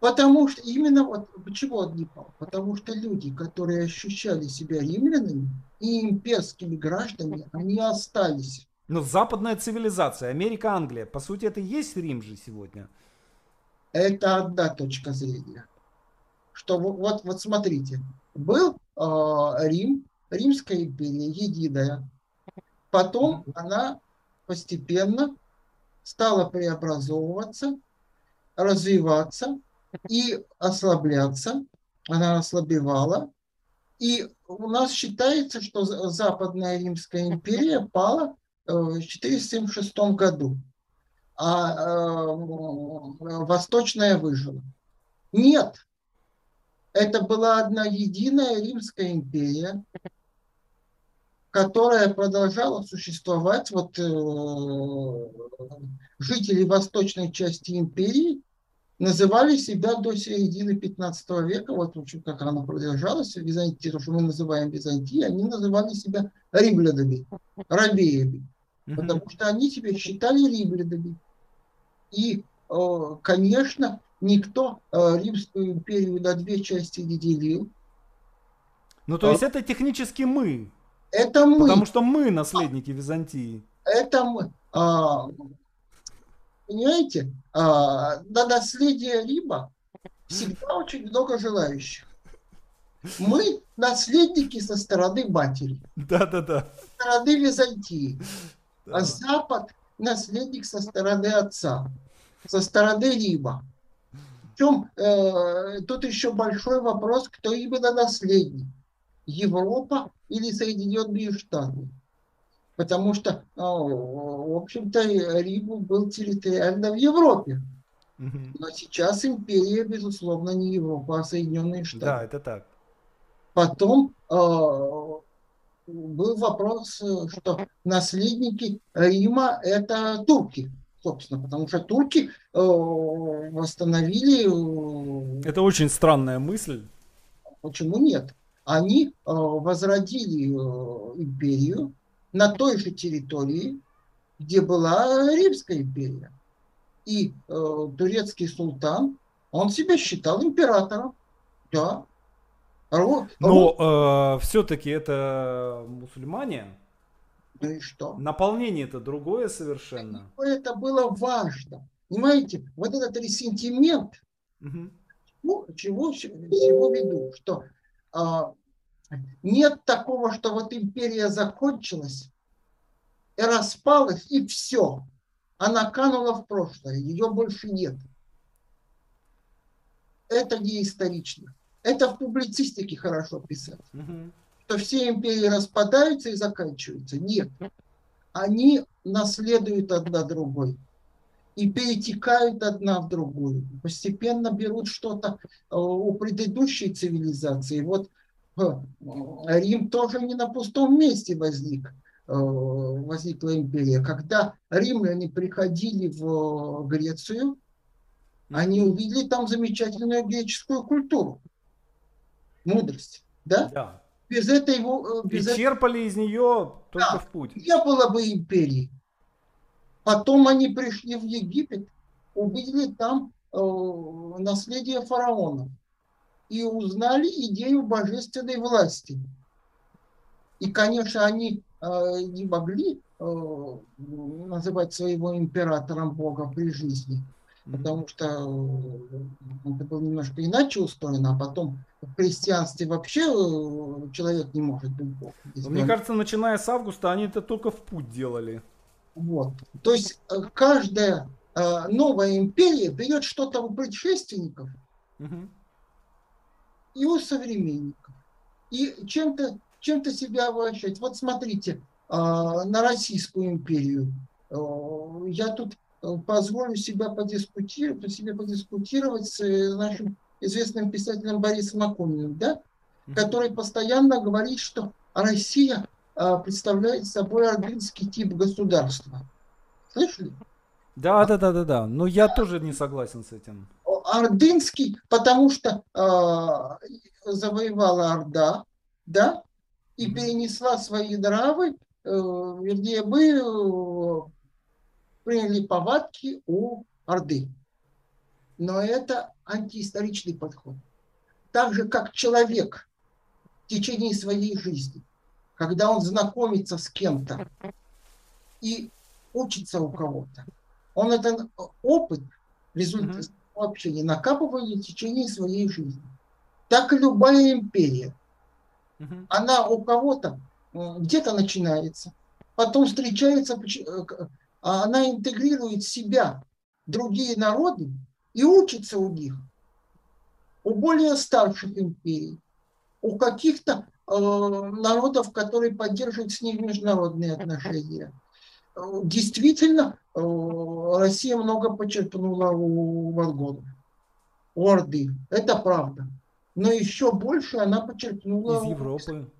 потому что именно вот почему он не пал? Потому что люди, которые ощущали себя римлянами и имперскими гражданами, они остались.
Но западная цивилизация, Америка, Англия, по сути, это и есть Рим же сегодня.
Это одна точка зрения. Что вот, вот смотрите, был э, Рим, Римская империя единая. Потом она постепенно стала преобразовываться, развиваться и ослабляться. Она ослабевала. И у нас считается, что Западная Римская империя пала э, в 476 году, а э, Восточная выжила. Нет, это была одна единая Римская империя, которая продолжала существовать. Вот э, жители восточной части империи называли себя до середины 15 века, вот в общем, как она продолжалась, Византия, то, что мы называем Византией, они называли себя римлянами, рабеями, mm-hmm. потому что они себя считали римлянами. И, э, конечно, никто э, Римскую империю на две части не делил.
Ну, то есть а, это технически мы.
Это мы.
Потому что мы наследники Византии.
Это мы. А, понимаете, а, на наследие Рима всегда очень много желающих. Мы наследники со стороны матери.
Да-да-да.
Со стороны Византии. а Запад наследник со стороны отца, со стороны Рима. Причем э, тут еще большой вопрос, кто именно наследник. Европа или Соединенные Штаты. Потому что, э, в общем-то, Рим был территориально в Европе. Но сейчас империя, безусловно, не Европа, а Соединенные Штаты.
Да, это так.
Потом э, был вопрос, что наследники Рима – это турки, собственно, потому что турки э, восстановили...
Э, это очень странная мысль.
Почему нет? Они э, возродили э, империю на той же территории, где была Римская империя. И э, турецкий султан, он себя считал императором. Да,
но э, все-таки это мусульмане.
Ну и что?
Наполнение это другое совершенно.
Это было важно. Понимаете, вот этот ресентимент, угу. ну, чего всего веду, что нет такого, что вот империя закончилась и распалась, и все. Она канула в прошлое, ее больше нет. Это не исторично. Это в публицистике хорошо писать. Угу. Что все империи распадаются и заканчиваются. Нет. Они наследуют одна другой и перетекают одна в другую. Постепенно берут что-то э, у предыдущей цивилизации. Вот э, Рим тоже не на пустом месте возник э, возникла империя. Когда римляне приходили в Грецию, они увидели там замечательную греческую культуру мудрость, да?
Да.
Без этой
без И черпали из нее только да, в путь.
Не было бы империи. Потом они пришли в Египет, увидели там э, наследие фараона и узнали идею божественной власти. И, конечно, они э, не могли э, называть своего императором Бога при жизни, потому что э, это было немножко иначе устроено, а потом в христианстве вообще э, человек не может быть Богом.
Мне он... кажется, начиная с августа, они это только в путь делали.
Вот. То есть э, каждая новая империя берет что-то у предшественников угу. и у современников. И чем-то чем себя обращать. Вот смотрите, на Российскую империю. Я тут Э, позволю себя подискутировать, себе подискутировать с э, нашим известным писателем Борисом Акуниным, да, который постоянно говорит, что Россия представляет собой ордынский тип государства. Слышали?
Да, да, да, да, да. Но я тоже не согласен с этим.
Ордынский, потому что э, завоевала Орда, да, и перенесла свои нравы, э, вернее, мы приняли повадки у Орды. Но это антиисторичный подход. Так же, как человек в течение своей жизни, когда он знакомится с кем-то и учится у кого-то, он этот опыт, результат mm-hmm. общения накапывает в течение своей жизни. Так и любая империя. Mm-hmm. Она у кого-то где-то начинается, потом встречается э, а она интегрирует в себя другие народы и учится у них, у более старших империй, у каких-то э, народов, которые поддерживают с ними международные отношения. Действительно, э, Россия много почерпнула у монголов, у Орды. Это правда. Но еще больше она почерпнула
из Европы,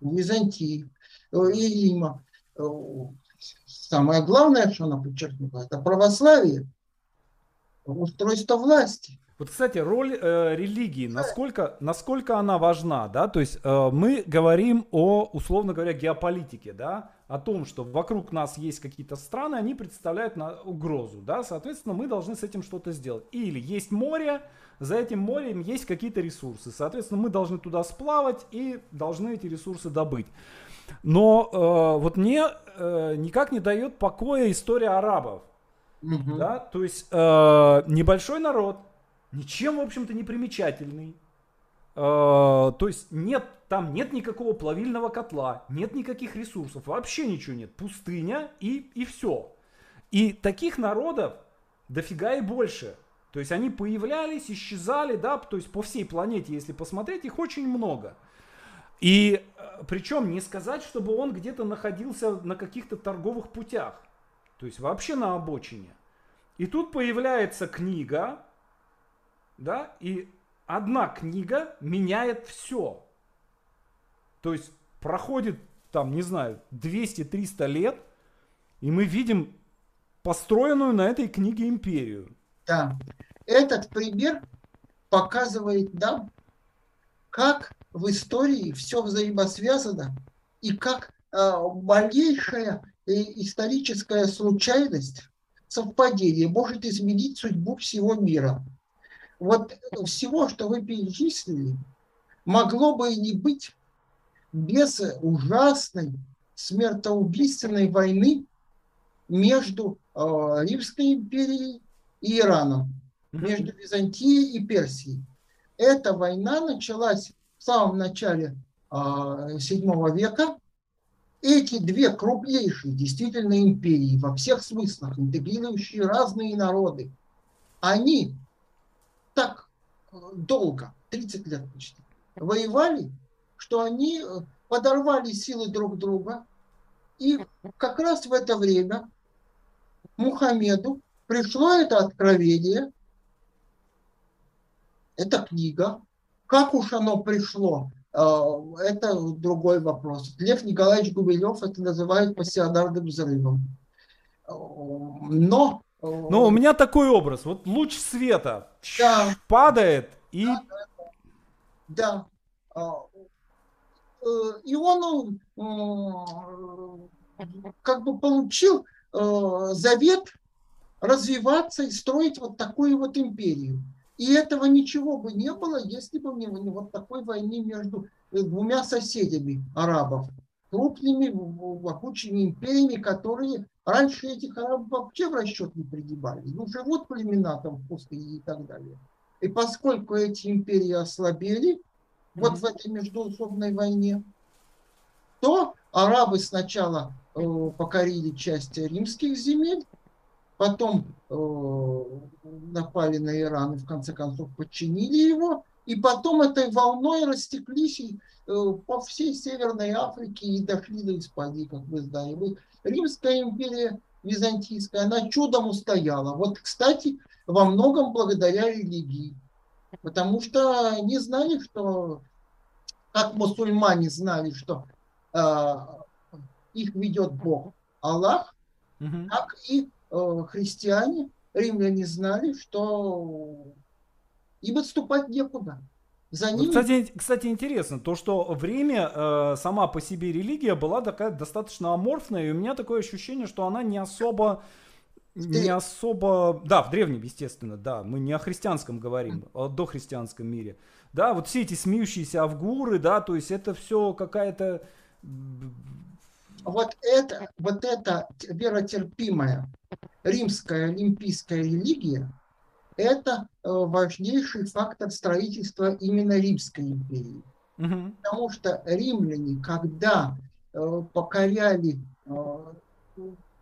у Византии э, и Рима. Э, Самое главное, что она подчеркнула, это православие, устройство власти.
Вот, кстати, роль э, религии, насколько, насколько она важна, да, то есть э, мы говорим о, условно говоря, геополитике, да, о том, что вокруг нас есть какие-то страны, они представляют на угрозу, да, соответственно, мы должны с этим что-то сделать. Или есть море, за этим морем есть какие-то ресурсы, соответственно, мы должны туда сплавать и должны эти ресурсы добыть. Но э, вот мне э, никак не дает покоя история арабов. Угу. Да? То есть э, небольшой народ, ничем, в общем-то, не примечательный. э, то есть нет, там нет никакого плавильного котла, нет никаких ресурсов, вообще ничего нет. Пустыня и, и все. И таких народов дофига и больше. То есть они появлялись, исчезали, да, то есть по всей планете, если посмотреть, их очень много. И э, причем не сказать, чтобы он где-то находился на каких-то торговых путях. То есть вообще на обочине. И тут появляется книга, да, и одна книга меняет все. То есть проходит там, не знаю, 200-300 лет, и мы видим построенную на этой книге империю.
Да. Этот пример показывает нам, как в истории все взаимосвязано и как э, малейшая историческая случайность, совпадение может изменить судьбу всего мира. Вот всего, что вы перечислили, могло бы и не быть без ужасной смертоубийственной войны между э, Римской империей и Ираном, между Византией и Персией. Эта война началась в самом начале VII века. Эти две крупнейшие действительно империи во всех смыслах, интегрирующие разные народы, они долго, 30 лет почти, воевали, что они подорвали силы друг друга. И как раз в это время Мухаммеду пришло это откровение, это книга. Как уж оно пришло, э, это другой вопрос. Лев Николаевич Гумилев это называет пассионарным взрывом.
Но... Э, Но у меня такой образ. Вот луч света да, падает и...
Да. да. Э, и он как бы получил завет развиваться и строить вот такую вот империю. И этого ничего бы не было, если бы не, вот такой войны между э, двумя соседями арабов, крупными могучими империями, которые раньше этих арабов вообще в расчет не пригибали. Ну, живут племена там пустыне и так далее. И поскольку эти империи ослабели mm-hmm. вот в этой междуусобной войне, то арабы сначала э, покорили часть римских земель, потом э, напали на Иран и в конце концов подчинили его, и потом этой волной растеклись и, э, по всей Северной Африке и дошли до Испании, как вы знаете. Римская империя византийская, она чудом устояла. Вот, кстати, во многом благодаря религии. Потому что они знали, что, как мусульмане знали, что э, их ведет Бог, Аллах, угу. так и Э, христиане, римляне знали, что им отступать некуда.
За ними... кстати, кстати, интересно, то, что время э, сама по себе религия была такая достаточно аморфная, и у меня такое ощущение, что она не особо не особо, да, в древнем, естественно, да, мы не о христианском говорим, а о дохристианском мире, да, вот все эти смеющиеся авгуры, да, то есть это все какая-то
вот это, вот это веротерпимая римская олимпийская религия – это э, важнейший фактор строительства именно Римской империи. Угу. Потому что римляне, когда э, покоряли э,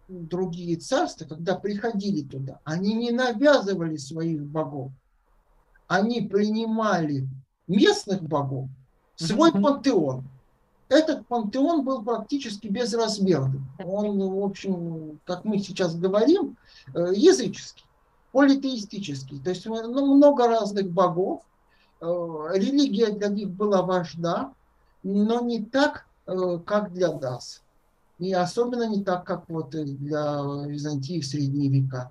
другие царства, когда приходили туда, они не навязывали своих богов, они принимали местных богов, свой пантеон – этот пантеон был практически безразмерным. Он, в общем, как мы сейчас говорим, языческий, политеистический. То есть ну, много разных богов. Э, религия для них была важна, но не так, э, как для нас. И особенно не так, как вот для Византии в средние века.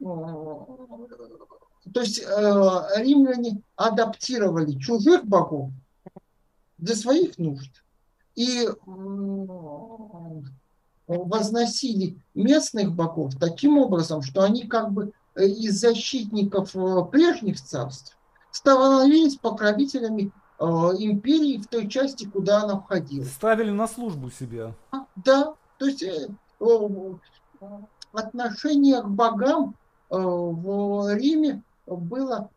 То есть римляне адаптировали чужих богов для своих нужд и возносили местных богов таким образом, что они как бы э, из защитников э, прежних царств становились покровителями э, империи в той части, куда она входила.
Ставили на службу себя.
А, да, то есть отношение к богам в Риме было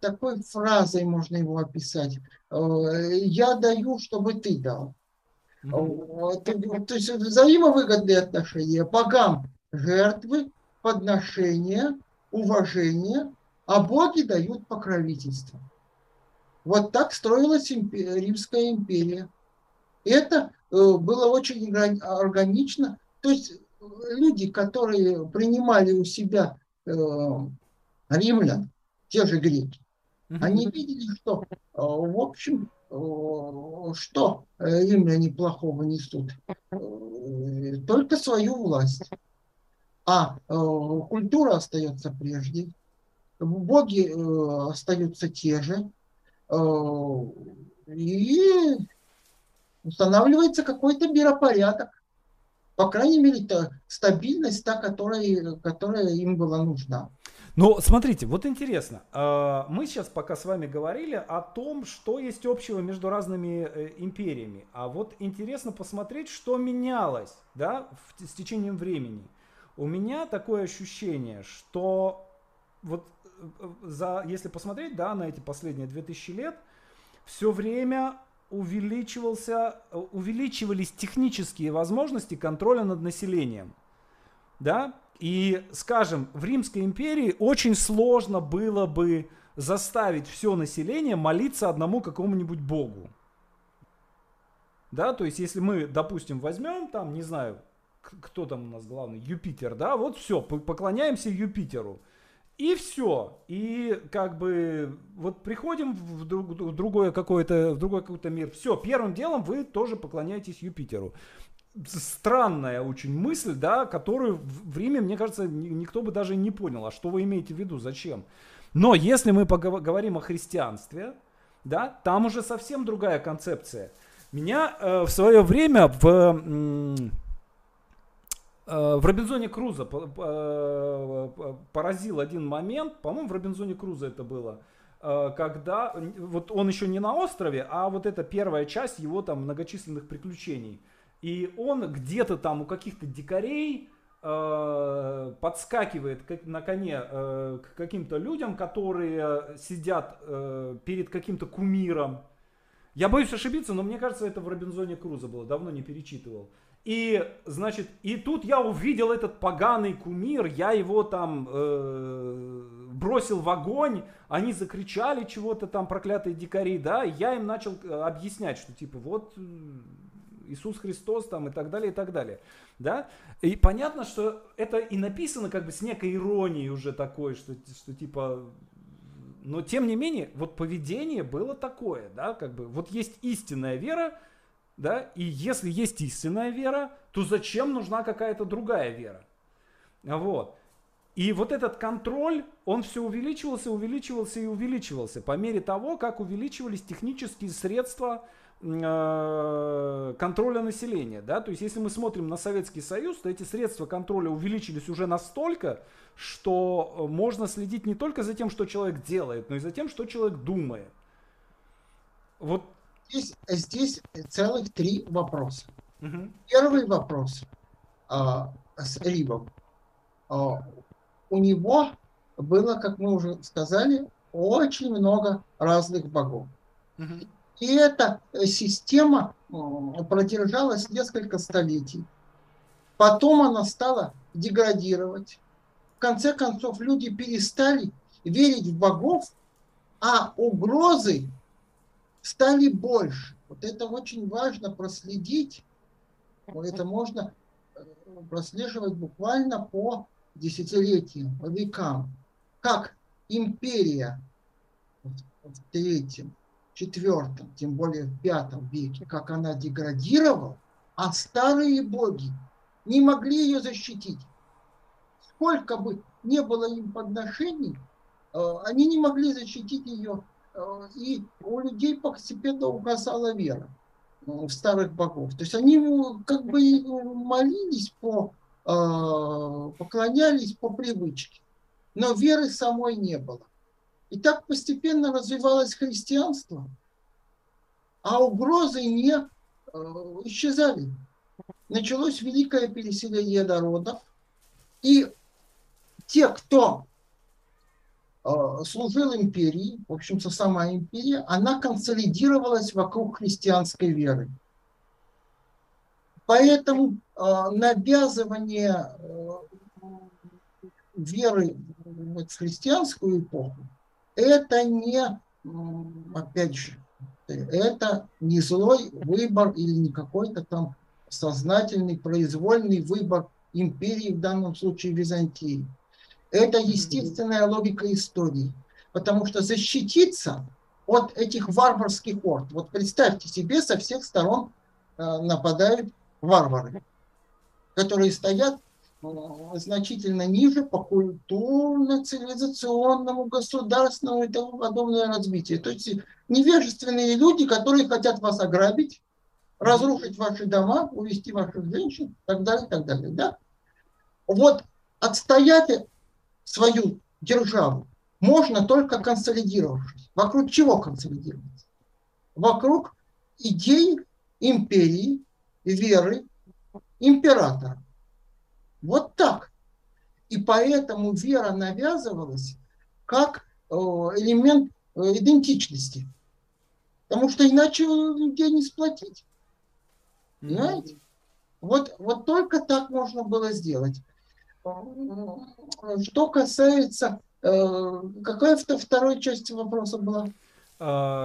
такой фразой можно его описать. Я даю, чтобы ты дал. Mm-hmm. То есть взаимовыгодные отношения. Богам жертвы, подношения, уважение, а боги дают покровительство. Вот так строилась Римская империя. Это э, было очень органично. То есть э, люди, которые принимали у себя э, римлян, те же греки, они видели, что, в общем, что римляне плохого несут? Только свою власть. А культура остается прежде, боги остаются те же, и устанавливается какой-то миропорядок. По крайней мере, это стабильность, та, которая, которая им была нужна.
Ну, смотрите, вот интересно. Мы сейчас пока с вами говорили о том, что есть общего между разными э, империями. А вот интересно посмотреть, что менялось да, с течением времени. У меня такое ощущение, что вот э, за, если посмотреть да, на эти последние 2000 лет, все время увеличивался, увеличивались технические возможности контроля над населением. Да? И, скажем, в Римской империи очень сложно было бы заставить все население молиться одному какому-нибудь богу. Да, то есть если мы, допустим, возьмем там, не знаю, кто там у нас главный, Юпитер, да, вот все, поклоняемся Юпитеру. И все. И как бы вот приходим в, друг, в другое какое-то, в другой какой-то мир. Все, первым делом вы тоже поклоняетесь Юпитеру. Странная очень мысль, да, которую в Риме, мне кажется, никто бы даже не понял. А что вы имеете в виду, зачем? Но если мы поговорим о христианстве, да, там уже совсем другая концепция. Меня э, в свое время в Э, в Робинзоне Круза поразил один момент, по-моему, в Робинзоне Круза это было, э, когда вот он еще не на острове, а вот эта первая часть его там многочисленных приключений. И он где-то там у каких-то дикарей э, подскакивает на коне к каким-то людям, которые сидят перед каким-то кумиром. Я боюсь ошибиться, но мне кажется, это в Робинзоне Круза было, давно не перечитывал. И, значит, и тут я увидел этот поганый кумир, я его там э, бросил в огонь, они закричали чего-то там, проклятые дикари, да, и я им начал э, объяснять, что типа вот э, Иисус Христос там и так далее, и так далее, да. И понятно, что это и написано как бы с некой иронией уже такой, что, что типа но тем не менее, вот поведение было такое, да, как бы, вот есть истинная вера, да, и если есть истинная вера, то зачем нужна какая-то другая вера? Вот. И вот этот контроль, он все увеличивался, увеличивался и увеличивался по мере того, как увеличивались технические средства э, контроля населения. Да? То есть если мы смотрим на Советский Союз, то эти средства контроля увеличились уже настолько, что можно следить не только за тем, что человек делает, но и за тем, что человек думает.
Вот здесь, здесь целых три вопроса. Угу. Первый вопрос а, с Ривом. А, у него было, как мы уже сказали, очень много разных богов. Угу. И эта система продержалась несколько столетий. Потом она стала деградировать. В конце концов, люди перестали верить в богов, а угрозы стали больше. Вот это очень важно проследить. Это можно э, прослеживать буквально по десятилетиям, по векам. Как империя в третьем, четвертом, тем более в пятом веке, как она деградировала, а старые боги не могли ее защитить. Сколько бы не было им подношений, э, они не могли защитить ее и у людей постепенно угасала вера э, в старых богов. То есть они э, как бы молились по, поклонялись по привычке, но веры самой не было. И так постепенно развивалось христианство, а угрозы не исчезали. Началось великое переселение народов, и те, кто служил империи, в общем-то, сама империя, она консолидировалась вокруг христианской веры. Поэтому навязывание веры в христианскую эпоху, это не, опять же, это не злой выбор или не какой-то там сознательный, произвольный выбор империи, в данном случае Византии. Это естественная логика истории. Потому что защититься от этих варварских орд, вот представьте себе, со всех сторон э, нападают варвары, которые стоят значительно ниже по культурно-цивилизационному, государственному и тому подобное развитию. То есть невежественные люди, которые хотят вас ограбить, разрушить ваши дома, увести ваших женщин, и так далее, и так далее. Да? Вот отстоять свою державу можно только консолидировавшись. Вокруг чего консолидироваться? Вокруг идей империи, веры императора. Вот так. И поэтому вера навязывалась как э, элемент э, идентичности. Потому что иначе людей не сплотить. Понимаете? Вот, вот только так можно было сделать. Что касается... Э, какая вторая часть вопроса была?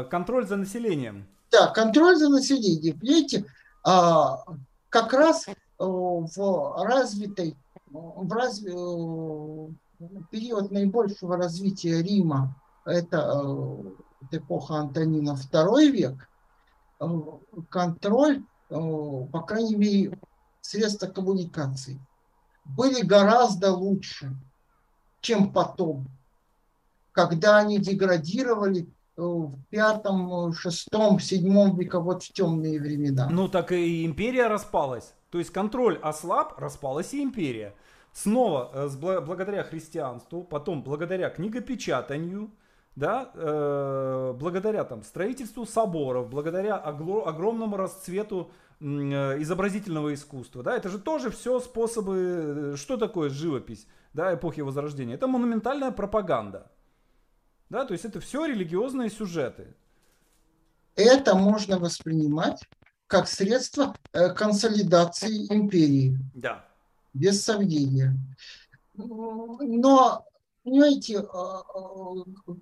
Контроль за населением.
Да, контроль за населением. Видите, а, как раз Э, в развитой, в разв... Э, период наибольшего развития Рима, это э, эпоха Антонина II век, контроль, по крайней мере, средства коммуникации были гораздо лучше, чем потом, когда они деградировали в пятом, шестом, седьмом веке, вот в темные времена.
Ну так и империя распалась. То есть контроль ослаб, распалась и империя. Снова э, благодаря христианству, потом благодаря книгопечатанию, да, э, благодаря там, строительству соборов, благодаря огромному расцвету э, изобразительного искусства. Да, это же тоже все способы, э, что такое живопись да, эпохи Возрождения? Это монументальная пропаганда. Да, то есть это все религиозные сюжеты.
Это можно воспринимать как средство э, консолидации империи.
Да.
Без сомнения. Но, понимаете, э, э,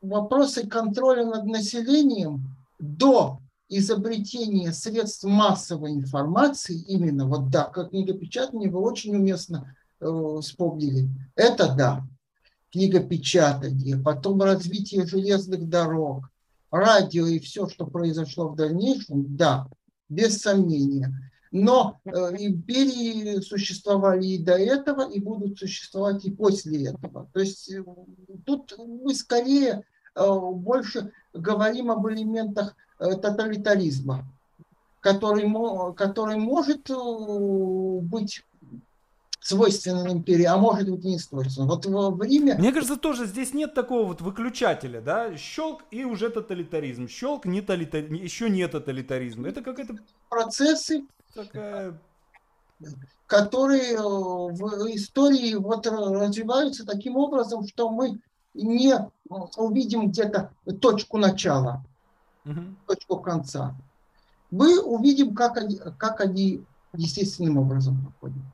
вопросы контроля над населением до изобретения средств массовой информации, именно вот да, как книгопечатание вы очень уместно э, вспомнили, это да, книгопечатание, потом развитие железных дорог, радио и все, что произошло в дальнейшем, да, без сомнения. Но э, империи существовали и до этого, и будут существовать и после этого. То есть э, тут мы скорее э, больше говорим об элементах тоталитаризма, который, который может э, быть свойственен империи, а может быть не свойственен. Вот в, Риме...
Мне кажется, тоже здесь нет такого вот выключателя, да, щелк и уже тоталитаризм, щелк не тоталитар... еще не тоталитаризм. Это какая-то...
Процессы, такая... которые э, в истории вот развиваются таким образом, что мы не увидим где-то точку начала, угу. точку конца. Мы увидим, как они, как они естественным образом проходят.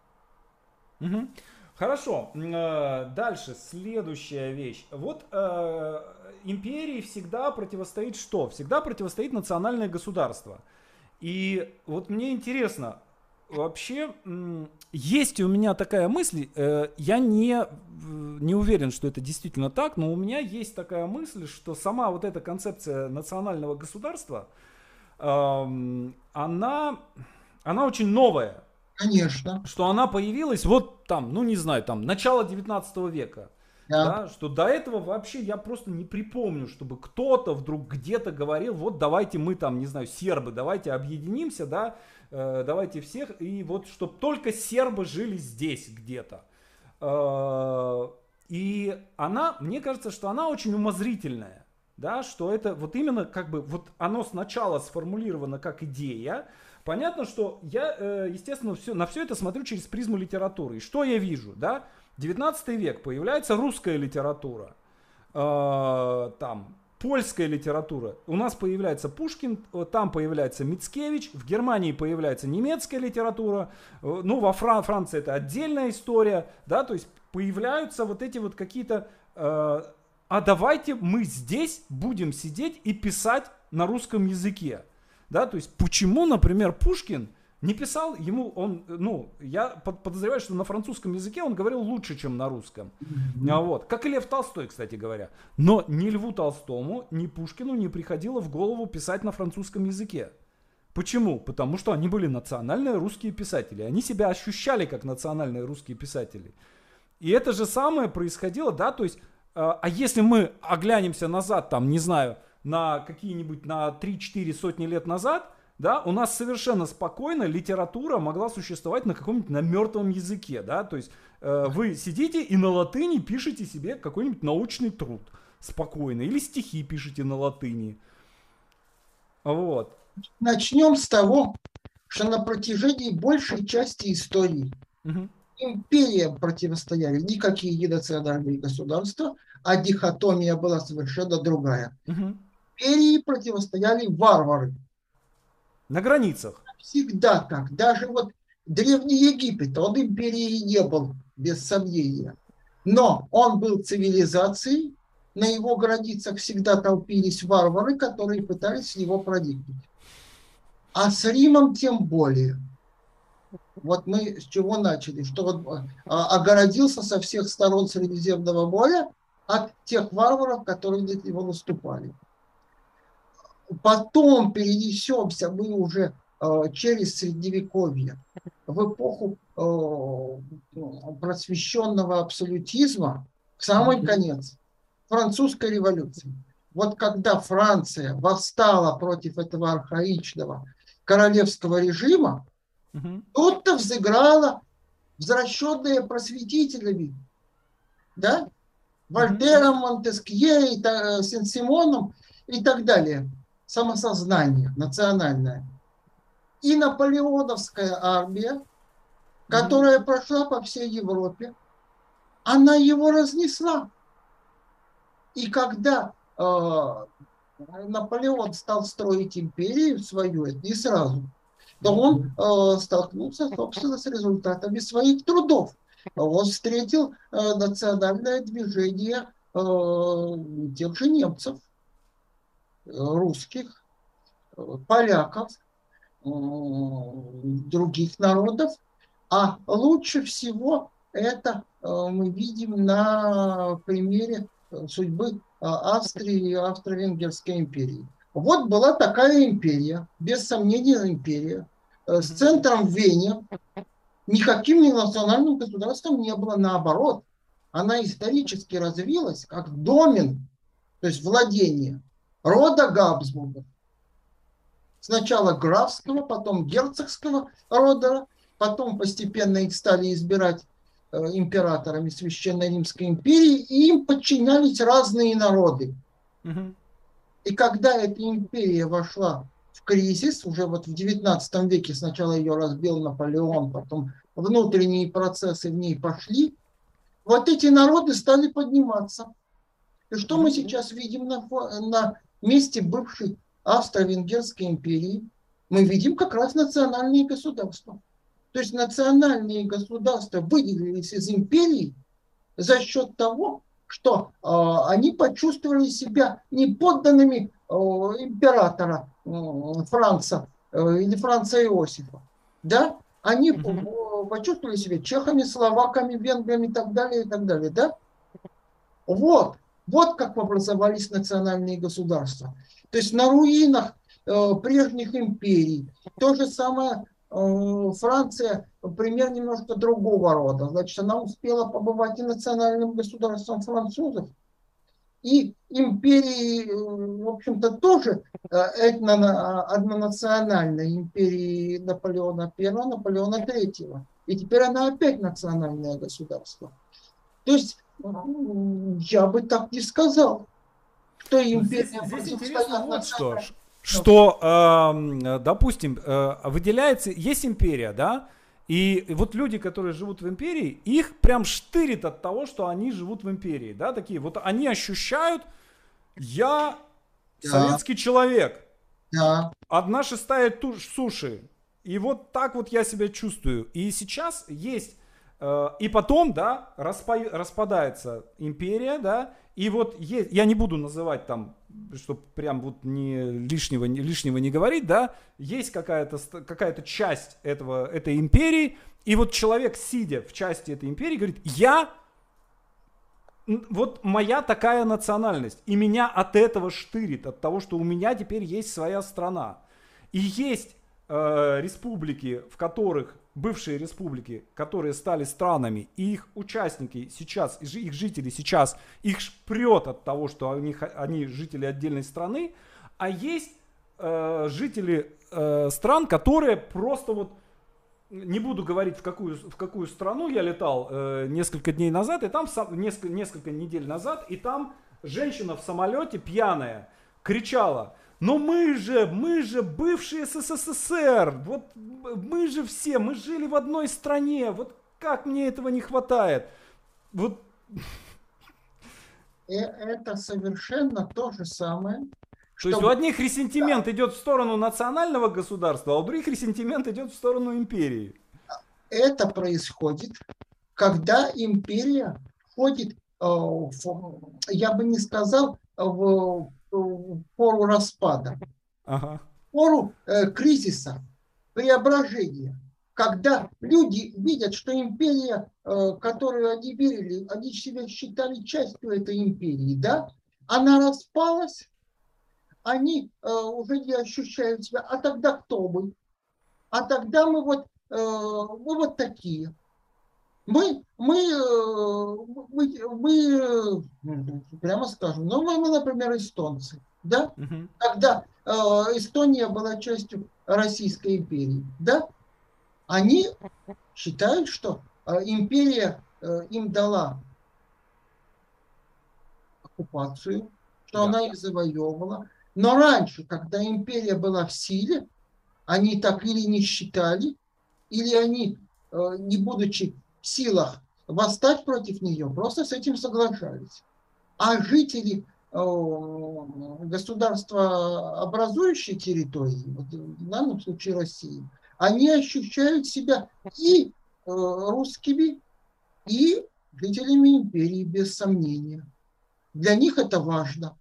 Угу. Хорошо. Э, дальше, следующая вещь. Вот э, империи всегда противостоит что? Всегда противостоит национальное государство. И вот мне интересно, вообще есть у меня такая мысль, э, я не, не уверен, что это действительно так, но у меня есть такая мысль, что сама вот эта концепция национального государства, она, она очень новая.
Конечно.
Что она появилась вот там, ну не знаю, там, начало 19 века. Да. Да, что до этого вообще я просто не припомню, чтобы кто-то вдруг где-то говорил, вот давайте мы там, не знаю, сербы, давайте объединимся, да, давайте всех, и вот чтобы только сербы жили здесь где-то. Э, и она, мне кажется, что она очень умозрительная, да, что это вот именно как бы, вот оно сначала сформулировано как идея, Понятно, что я, э, естественно, все, на все это смотрю через призму литературы. И что я вижу, да? 19 век, появляется русская литература. э, там польская литература. У нас появляется Пушкин, там появляется Мицкевич, в Германии появляется немецкая литература, э, ну, во Фран Франции это отдельная история, да, то есть появляются вот эти вот какие-то... Э, а давайте мы здесь будем сидеть и писать на русском языке. Да, то есть почему, например, Пушкин не писал ему, он, ну, я подозреваю, что на французском языке он говорил лучше, чем на русском. Mm-hmm. А вот, как и Лев Толстой, кстати говоря. Но ни Льву Толстому, ни Пушкину не приходило в голову писать на французском языке. Почему? Потому что они были национальные русские писатели. Они себя ощущали как национальные русские писатели. И это же самое происходило, да, то есть, э, а если мы оглянемся назад, там, не знаю, на какие-нибудь, на 3-4 сотни лет назад, да, у нас совершенно спокойно литература могла существовать на каком-нибудь на мертвом языке, да, то есть э, вы сидите и на латыни пишете себе какой-нибудь научный труд спокойно, или стихи пишете на латыни, вот.
Начнем с того, что на протяжении большей части истории угу. империям противостояли никакие единонациональные государства, а дихотомия была совершенно другая. Угу. Империи противостояли варвары.
На границах.
Всегда так. Даже вот Древний Египет, он империей не был, без сомнения. Но он был цивилизацией, на его границах всегда толпились варвары, которые пытались его проникнуть. А с Римом тем более. Вот мы с чего начали, что он а, огородился со всех сторон Средиземного моря от тех варваров, которые на него наступали. Потом перенесемся мы уже э, через Средневековье в эпоху э, просвещенного абсолютизма, в самый конец, французской революции. Вот когда Франция восстала против этого архаичного королевского режима, угу. тут-то взыграла возвращенные просветителями, да, Вольтером, Монтескье, Сен-Симоном и так далее – самосознание национальное. И наполеоновская армия, которая прошла по всей Европе, она его разнесла. И когда э, Наполеон стал строить империю свою, это не сразу, то он э, столкнулся, собственно, с результатами своих трудов. Он встретил э, национальное движение э, тех же немцев, русских, поляков, других народов. А лучше всего это э, мы видим на примере судьбы э, Австрии и Австро-Венгерской империи. Вот была такая империя, без сомнения империя, э, с центром в Вене. Никаким не национальным государством не было, наоборот. Она исторически развилась как домен, то есть владение рода Габсбургов. Сначала графского, потом герцогского рода, потом постепенно их стали избирать э, императорами Священной Римской империи, и им подчинялись разные народы. Угу. И когда эта империя вошла в кризис, уже вот в 19 веке сначала ее разбил Наполеон, потом внутренние процессы в ней пошли, вот эти народы стали подниматься. И что мы сейчас видим на, на месте бывшей Австро-Венгерской империи мы видим как раз национальные государства. То есть национальные государства выделились из империи за счет того, что э, они почувствовали себя не подданными э, императора э, Франца э, или Франца Иосифа. Да? Они mm-hmm. почувствовали себя чехами, словаками, венграми и так далее, и так далее. Да? Вот. Вот как образовались национальные государства. То есть на руинах э, прежних империй. То же самое э, Франция, пример немножко другого рода. Значит, она успела побывать и национальным государством французов, и империи, э, в общем-то, тоже э, этно, однонациональной империи Наполеона I, Наполеона III. И теперь она опять национальное государство. То есть я бы так не сказал.
Что империя здесь, здесь интересно вот что, что, э, допустим, э, выделяется, есть империя, да, И вот люди, которые живут в империи, их прям штырит от того, что они живут в империи, да, такие. Вот они ощущают, я да. советский человек. Да. Одна шестая туш, суши. И вот так вот я себя чувствую. И сейчас есть и потом, да, распа распадается империя, да, и вот есть, я не буду называть там чтобы прям вот не лишнего, не, лишнего не говорить, да, есть какая-то какая часть этого, этой империи, и вот человек, сидя в части этой империи, говорит, я, вот моя такая национальность, и меня от этого штырит, от того, что у меня теперь есть своя страна. И есть э, республики, в которых бывшие республики, которые стали странами, и их участники сейчас, их жители сейчас, их прет от того, что они, они жители отдельной страны, а есть э, жители э, стран, которые просто вот, не буду говорить в какую, в какую страну я летал э, несколько дней назад, и там несколько, несколько недель назад, и там женщина в самолете пьяная кричала, но мы же, мы же бывшие СССР, вот мы же все, мы жили в одной стране, вот как мне этого не хватает? Вот.
И это совершенно то же самое.
То есть у одних ресентимент да. идет в сторону национального государства, а у других ресентимент идет в сторону империи.
Это происходит, когда империя входит, э, я бы не сказал, в пору распада, ага. пору э, кризиса, преображения, когда люди видят, что империя, э, которую они верили, они себя считали частью этой империи, да, она распалась, они э, уже не ощущают себя, а тогда кто мы? А тогда мы вот, э, мы вот такие. Мы, мы, э, мы, мы, прямо скажем, ну мы, мы например, эстонцы, да? Угу. Когда э, Эстония была частью Российской империи, да? Они считают, что э, империя э, им дала оккупацию, что да. она их завоевывала. Но раньше, когда империя была в силе, они так или не считали, или они, э, не будучи силах восстать против нее, просто с этим соглашались. А жители э, государства образующей территории, в данном случае России, они ощущают себя и э, русскими, и жителями империи, без сомнения. Для них это важно.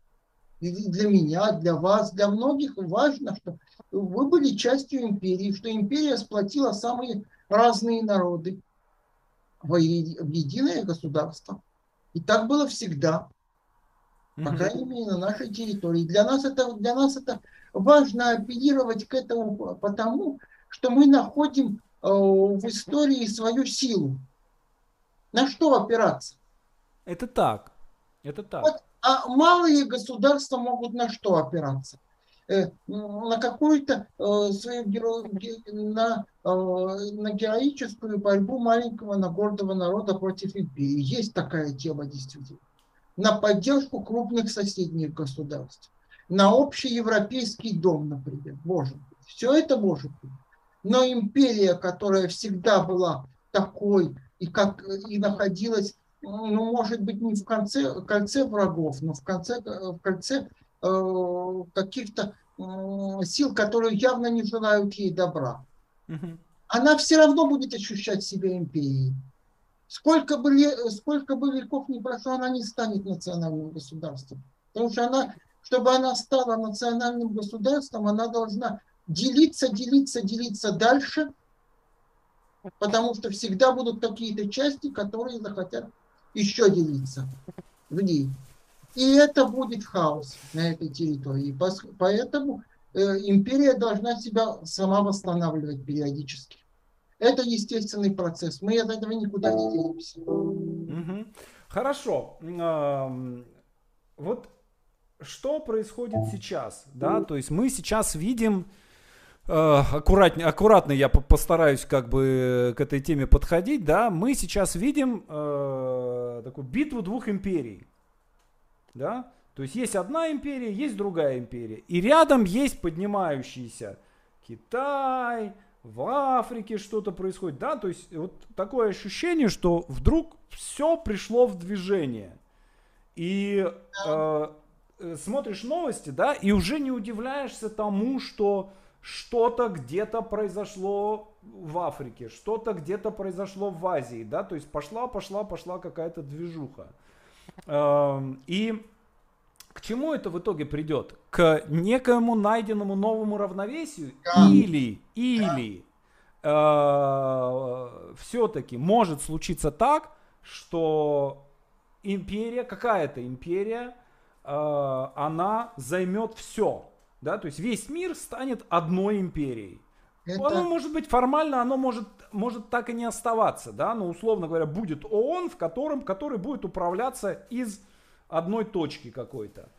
И для меня, для вас, для многих важно, что вы были частью империи, что империя сплотила самые разные народы в единое государство. И так было всегда. По крайней мере, на нашей территории. Для нас это, для нас это важно апеллировать к этому потому, что мы находим э, в истории свою силу. На что опираться?
Это так. Это так. Вот,
а малые государства могут на что опираться? Э, на какую-то э, свою на, на героическую борьбу маленького на гордого народа против империи. Есть такая тема действительно. На поддержку крупных соседних государств. На общий европейский дом, например. Может быть. Все это может быть. Но империя, которая всегда была такой и, как, и находилась, ну, может быть, не в конце, кольце врагов, но в, конце, в кольце э, каких-то сил, которые явно не желают ей добра. Она все равно будет ощущать себя империей. Сколько бы, сколько бы веков не прошло, она не станет национальным государством. Потому что она, чтобы она стала национальным государством, она должна делиться, делиться, делиться дальше, потому что всегда будут какие-то части, которые захотят еще делиться в ней. И это будет хаос на этой территории. Поэтому империя должна себя сама восстанавливать периодически. Это естественный процесс. Мы от этого никуда не денемся.
Хорошо. Вот что происходит сейчас? Да? То есть мы сейчас видим э, аккуратнее, аккуратно я постараюсь как бы к этой теме подходить, да, мы сейчас видим э, такую битву двух империй. Да? То есть есть одна империя, есть другая империя. И рядом есть поднимающийся Китай, в Африке что-то происходит, да, то есть вот такое ощущение, что вдруг все пришло в движение. И э, э, смотришь новости, да, и уже не удивляешься тому, что что-то где-то произошло в Африке, что-то где-то произошло в Азии, да, то есть пошла, пошла, пошла какая-то движуха. Э, и к чему это в итоге придет? К некоему найденному новому равновесию? Да. Или, или э, все-таки может случиться так, что империя, какая-то империя, э, она займет все. Да? То есть весь мир станет одной империей. Это... Оно может быть формально, оно может, может так и не оставаться, да, но условно говоря, будет ООН, в котором, который будет управляться из одной точки какой-то.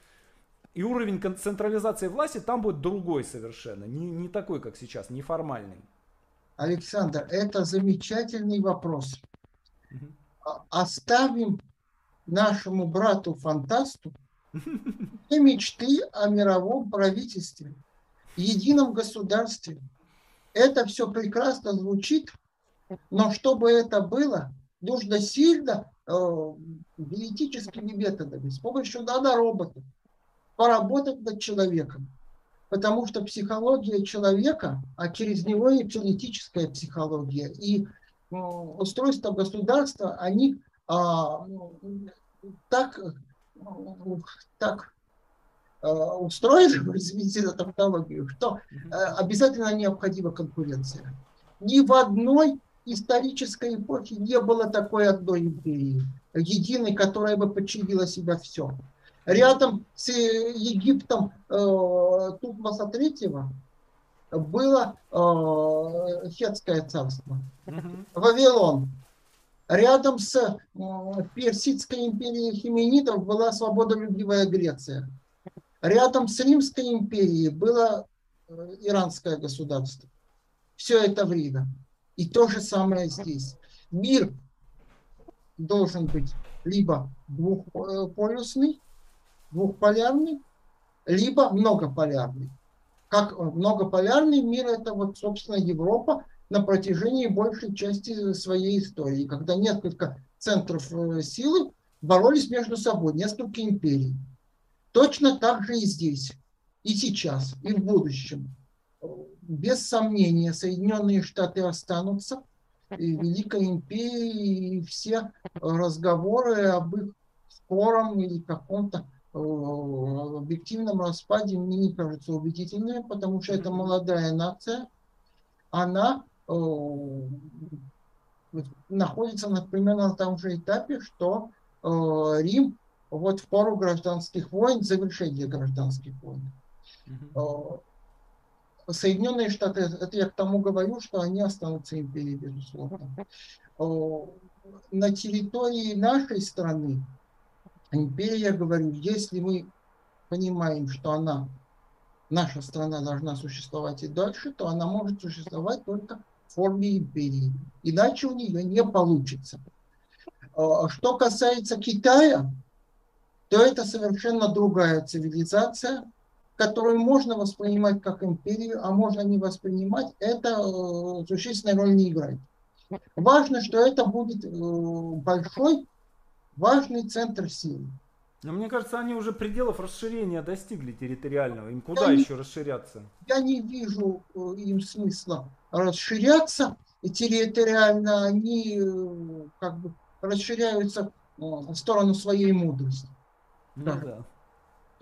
И уровень централизации власти там будет другой совершенно, не, не такой, как сейчас, неформальный.
Александр, это замечательный вопрос. Угу. Оставим нашему брату-фантасту все мечты о мировом правительстве, едином государстве. Это все прекрасно звучит, но чтобы это было, нужно сильно генетическими методами, с помощью нанороботов, поработать над человеком. Потому что психология человека, а через него и политическая психология, и э, устройство государства, они а, так, так а, устроены, извините за тавтологию, что обязательно необходима конкуренция. Ни в одной исторической эпохе не было такой одной империи, единой, которая бы подчинила себя все. Рядом с Египтом э, Тутмоса III было э, Хетское царство, Вавилон. Рядом с э, Персидской империей хименитов была свободолюбивая Греция. Рядом с Римской империей было э, иранское государство. Все это время. И то же самое здесь. Мир должен быть либо двухполюсный, двухполярный, либо многополярный. Как многополярный мир это вот, собственно, Европа на протяжении большей части своей истории, когда несколько центров э, силы боролись между собой, несколько империй. Точно так же и здесь, и сейчас, и в будущем. Без сомнения, Соединенные Штаты останутся, и Великой империей, и все разговоры об их скором или каком-то Э, объективном распаде мне не кажется убедительными, потому что это молодая нация, она э, находится, например, на том же этапе, что э, Рим вот в пору гражданских войн, завершения гражданских войн. Mm-hmm. Соединенные Штаты, это я к тому говорю, что они останутся империей, безусловно. На территории нашей страны империя, я говорю, если мы понимаем, что она, наша страна должна существовать и дальше, то она может существовать только в форме империи. Иначе у нее не получится. А, что касается Китая, то это совершенно другая цивилизация, которую можно воспринимать как империю, а можно не воспринимать. Это э, существенной роли не играет. Важно, что это будет э, большой важный центр силы.
Но мне кажется, они уже пределов расширения достигли территориального. Им куда я еще не, расширяться?
Я не вижу э, им смысла расширяться. И территориально они как бы расширяются в сторону своей мудрости. Ну, да.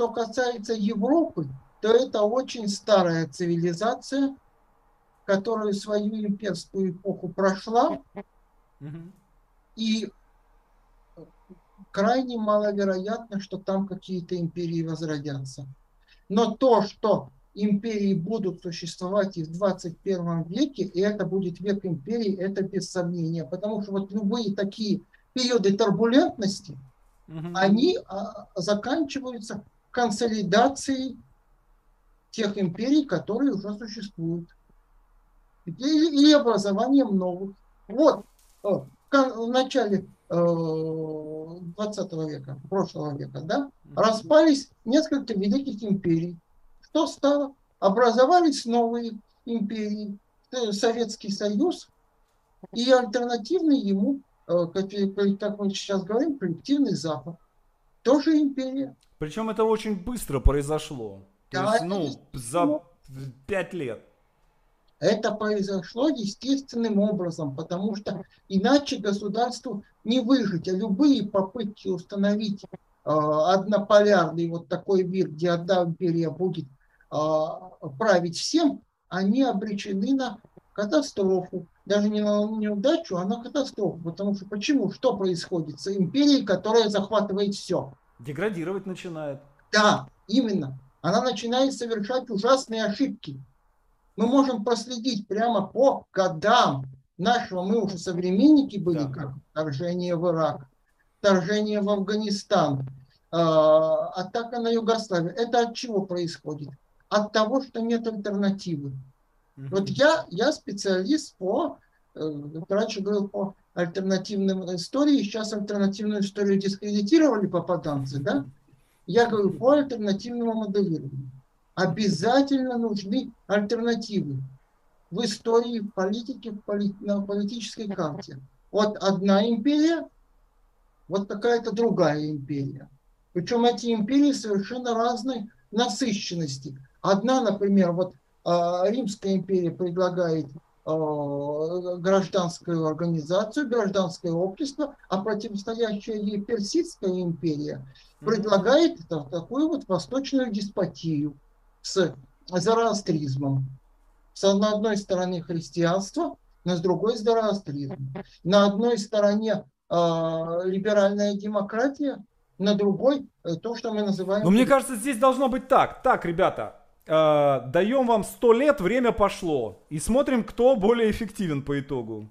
Что касается Европы, то это очень старая цивилизация, которая свою имперскую эпоху прошла. И крайне маловероятно, что там какие-то империи возродятся. Но то, что империи будут существовать и в 21 веке, и это будет век империи, это без сомнения. Потому что вот любые такие периоды турбулентности, угу. они а, заканчиваются консолидацией тех империй, которые уже существуют. Или, или образованием новых. Вот, в начале 20 века, прошлого века, да, распались несколько великих империй. Что стало? Образовались новые империи. э, Советский Союз и альтернативный ему, э, как мы сейчас говорим, коллективный Запад. Тоже империя.
Причем это очень быстро произошло. То да, есть, ну, за пять лет.
Это произошло естественным образом, потому что иначе государству не выжить. А любые попытки установить э, однополярный вот такой мир, где одна империя будет э, править всем, они обречены на катастрофу. Даже не на неудачу, а на катастрофу. Потому что почему? Что происходит с империей, которая захватывает все?
Деградировать начинает.
Да, именно. Она начинает совершать ужасные ошибки. Мы можем проследить прямо по годам нашего, мы уже современники были, да. как вторжение в Ирак, вторжение в Афганистан, э, атака на Югославию. Это от чего происходит? От того, что нет альтернативы. Вот я, я специалист по, раньше говорил по альтернативным истории, сейчас альтернативную историю дискредитировали попаданцы, да? Я говорю по альтернативному моделированию. Обязательно нужны альтернативы в истории, в политике, в поли, на политической карте. Вот одна империя, вот какая-то другая империя. Причем эти империи совершенно разной насыщенности. Одна, например, вот а, Римская империя предлагает гражданскую организацию, гражданское общество, а противостоящая ей Персидская империя предлагает такую вот восточную деспотию с зороастризмом. С одной стороны христианство, но с другой зороастризм. На одной стороне э, либеральная демократия, на другой э, то, что мы называем...
Но мне кажется, здесь должно быть так. Так, ребята, э, даем вам сто лет, время пошло. И смотрим, кто более эффективен по итогу.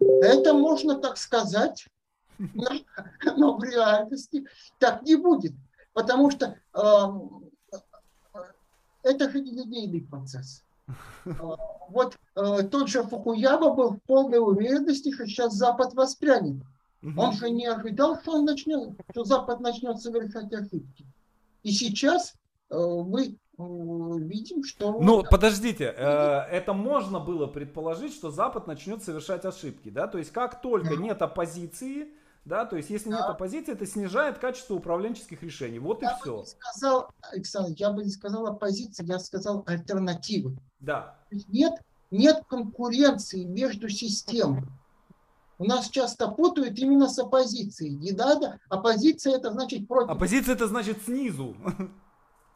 Это можно так сказать, но, в реальности так не будет. Потому что э, это же линейный процесс. Вот э, тот же Фукуяма был в полной уверенности, что сейчас Запад воспрянет. Он же не ожидал, что он начнет, что Запад начнет совершать ошибки. И сейчас э, мы э, видим, что...
Ну, подождите, э, это можно было предположить, что Запад начнет совершать ошибки, да? То есть как только нет оппозиции, да, то есть если да. нет оппозиции, это снижает качество управленческих решений. Вот
я
и все.
Сказал, Александр, я бы не сказал оппозиции, я сказал альтернативы.
Да.
Нет, нет конкуренции между системами. У нас часто путают именно с оппозицией. Не надо. Оппозиция это значит против.
Оппозиция это значит снизу.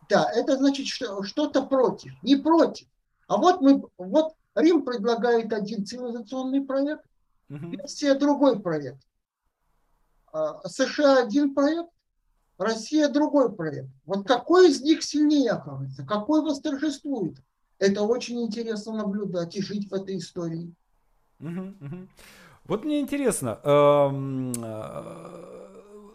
Да, это значит что, что-то против. Не против. А вот мы, вот Рим предлагает один цивилизационный проект, угу. Персия другой проект. А, США один проект, Россия другой проект. Вот какой из них сильнее окажется, какой восторжествует? Это очень интересно наблюдать и жить в этой истории.
Угу, угу. Вот мне интересно, эм, э,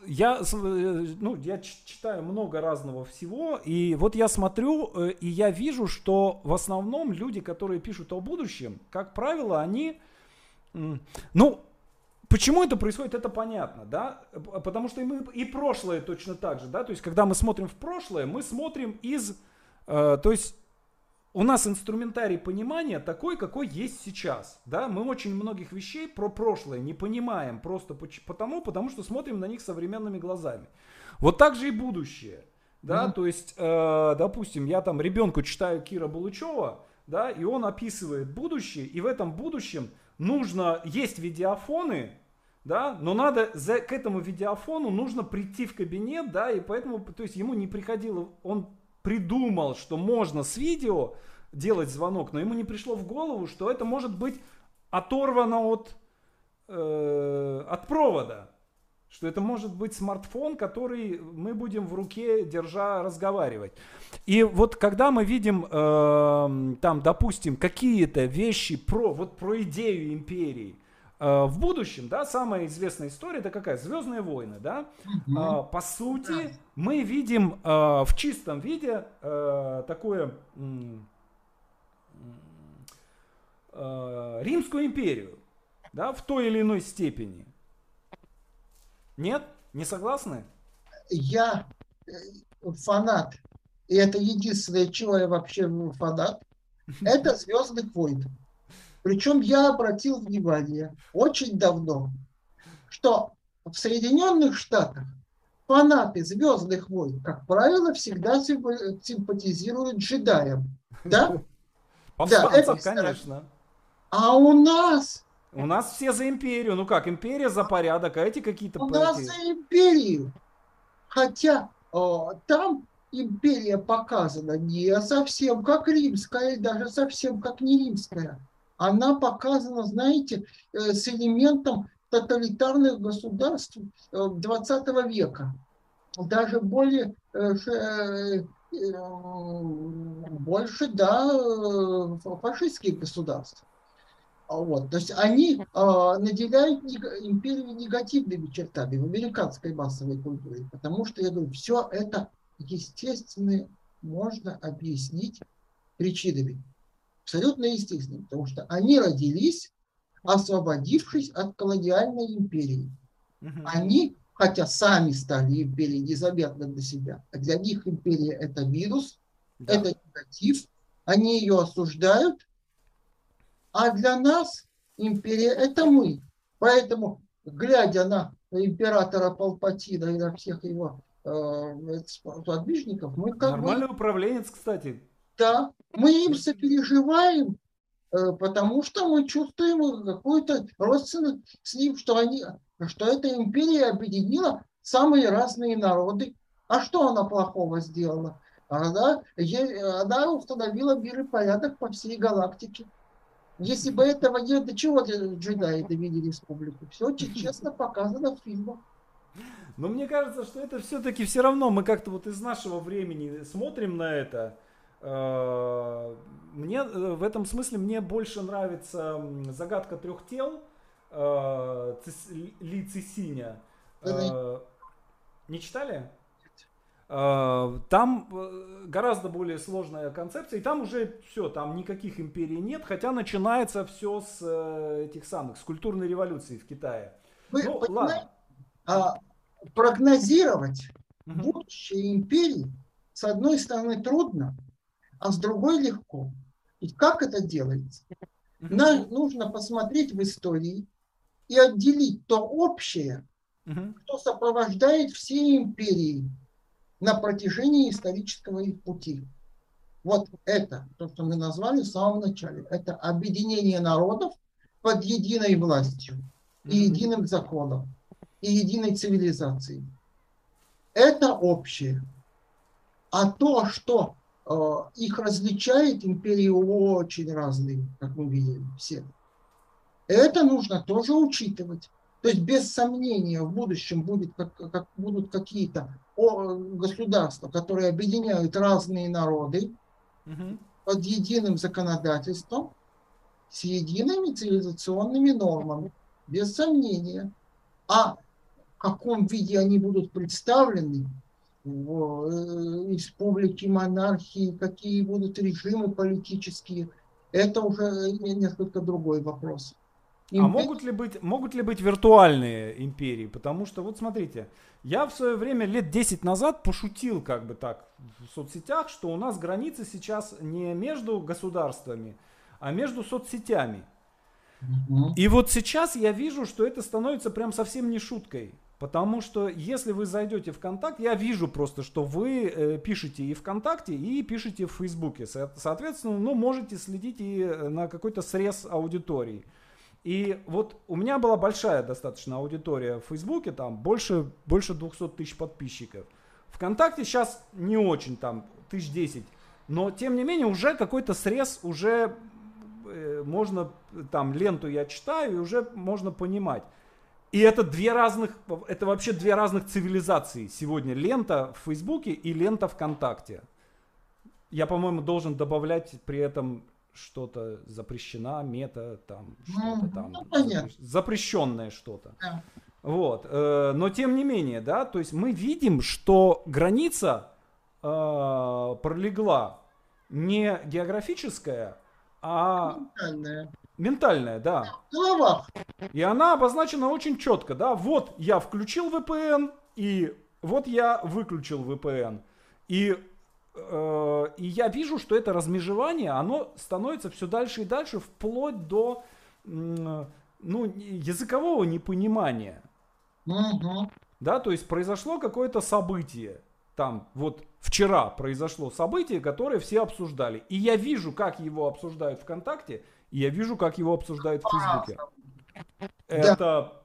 я, э, ну, я читаю много разного всего, и вот я смотрю, э, и я вижу, что в основном люди, которые пишут о будущем, как правило, они, ну, Почему это происходит, это понятно, да? Потому что и, мы, и прошлое точно так же, да? То есть, когда мы смотрим в прошлое, мы смотрим из... Э, то есть, у нас инструментарий понимания такой, какой есть сейчас, да? Мы очень многих вещей про прошлое не понимаем просто потому, потому что смотрим на них современными глазами. Вот так же и будущее, да? Mm-hmm. То есть, э, допустим, я там ребенку читаю Кира Булычева, да, и он описывает будущее, и в этом будущем нужно, есть видеофоны, да, но надо за, к этому видеофону нужно прийти в кабинет, да, и поэтому, то есть ему не приходило, он придумал, что можно с видео делать звонок, но ему не пришло в голову, что это может быть оторвано от, э, от провода, что это может быть смартфон, который мы будем в руке держа разговаривать. И вот когда мы видим э, там, допустим, какие-то вещи про, вот про идею империи, в будущем, да, самая известная история это какая? Звездные войны, да. Э, по сути, мы видим э, в чистом виде э, такое э, Римскую империю, да, в той или иной степени. Нет? Не согласны?
Я э, фанат. И это единственное, чего я вообще фанат. Это «Звездных войн». Причем я обратил внимание очень давно, что в Соединенных Штатах фанаты «Звездных войн», как правило, всегда симпатизируют джедаям. Да?
да, это конечно.
А у нас...
У нас все за империю. Ну как, империя за порядок, а эти какие-то...
У нас за империю. Хотя о, там империя показана не совсем как римская, и даже совсем как не римская. Она показана, знаете, э, с элементом тоталитарных государств 20 э, века. Даже более э, больше, да, фашистских государств. Вот. То есть они э, наделяют империю негативными чертами в американской массовой культуре, потому что, я говорю, все это естественно можно объяснить причинами. Абсолютно естественно, потому что они родились, освободившись от колониальной империи. Угу. Они, хотя сами стали империей незаметно для себя, а для них империя это вирус, да. это негатив, они ее осуждают, а для нас империя – это мы. Поэтому, глядя на императора Палпатина и на всех его э, подвижников, мы
как Нормальный бы... управленец, кстати.
Да, мы им сопереживаем, э, потому что мы чувствуем какую-то родственность с ним, что, они, что эта империя объединила самые разные народы. А что она плохого сделала? Она, она установила мир и порядок по всей галактике. Если бы этого нет, до чего джедаи довели республику? Все очень честно показано в фильмах.
Но мне кажется, что это все-таки все равно мы как-то вот из нашего времени смотрим на это. Э, мне э, в этом смысле мне больше нравится загадка трех тел э, Ли Цисиня. Не читали? Там гораздо более сложная концепция, и там уже все, там никаких империй нет, хотя начинается все с этих самых, с культурной революции в Китае.
Вы ну, ладно. А, прогнозировать угу. будущее империи с одной стороны трудно, а с другой легко. И как это делается? Нам нужно посмотреть в истории и отделить то общее, что сопровождает все империи на протяжении исторического их пути. Вот это, то, что мы назвали в самом начале, это объединение народов под единой властью и единым законом, и единой цивилизацией. Это общее. А то, что их различает, империи очень разные, как мы видели все. Это нужно тоже учитывать. То есть без сомнения в будущем будет, как, как, будут какие-то государства, которые объединяют разные народы угу. под единым законодательством, с едиными цивилизационными нормами, без сомнения. А в каком виде они будут представлены, в э, монархии, какие будут режимы политические, это уже несколько другой вопрос.
Империи. А могут ли, быть, могут ли быть виртуальные империи? Потому что, вот смотрите, я в свое время лет 10 назад пошутил как бы так в соцсетях, что у нас границы сейчас не между государствами, а между соцсетями. И вот сейчас я вижу, что это становится прям совсем не шуткой. Потому что если вы зайдете в ВКонтакт, я вижу просто, что вы э, пишете и ВКонтакте, и пишете в Фейсбуке. Со- соответственно, ну, можете следить и э, на какой-то срез аудитории. И вот у меня была большая достаточно аудитория в Фейсбуке, там больше, больше 200 тысяч подписчиков. Вконтакте сейчас не очень, там, тысяч десять. Но, тем не менее, уже какой-то срез, уже э, можно, там, ленту я читаю, и уже можно понимать. И это две разных, это вообще две разных цивилизации сегодня. Лента в Фейсбуке и лента ВКонтакте. Я, по-моему, должен добавлять при этом что-то запрещена, мета, там, что-то ну, там, ну, запрещенное что-то. Да. Вот, э, но тем не менее, да, то есть мы видим, что граница э, пролегла не географическая, а
ментальная.
Ментальная, да.
Голова.
И она обозначена очень четко, да. Вот я включил VPN, и вот я выключил VPN. И э, и я вижу, что это размежевание, оно становится все дальше и дальше, вплоть до ну, языкового непонимания. Угу. Да, то есть произошло какое-то событие. Там вот вчера произошло событие, которое все обсуждали. И я вижу, как его обсуждают ВКонтакте, и я вижу, как его обсуждают в Фейсбуке. Это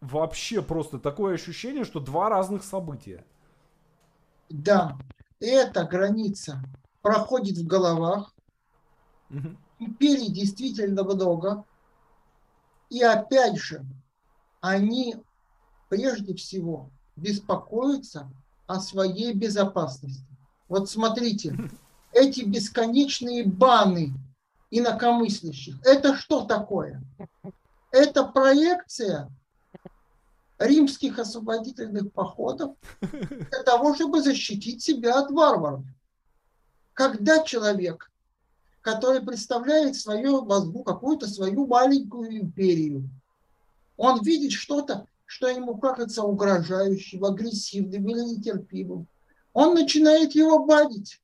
вообще просто такое ощущение, что два разных события.
Да, эта граница проходит в головах. Угу. Империй действительно много. И опять же, они прежде всего беспокоятся о своей безопасности. Вот смотрите, эти бесконечные баны инакомыслящих, это что такое? Это проекция римских освободительных походов для того, чтобы защитить себя от варваров. Когда человек, который представляет в своем мозгу какую-то свою маленькую империю, он видит что-то, что ему кажется угрожающим, агрессивным или нетерпимым, он начинает его бадить.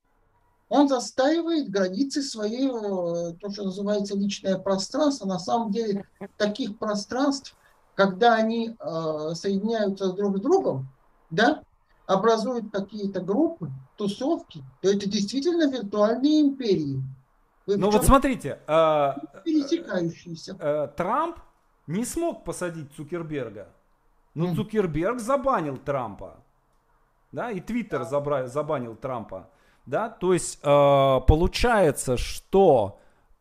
Он застаивает границы своей, э, то, что называется личное пространство. На самом деле таких пространств – когда они э, соединяются друг с другом, да, образуют какие-то группы, тусовки, то это действительно виртуальные империи.
Вы ну вот смотрите, э,
пересекающиеся.
Э, Трамп не смог посадить Цукерберга, но mm. Цукерберг забанил Трампа, да, и Твиттер забанил Трампа, да, то есть э, получается, что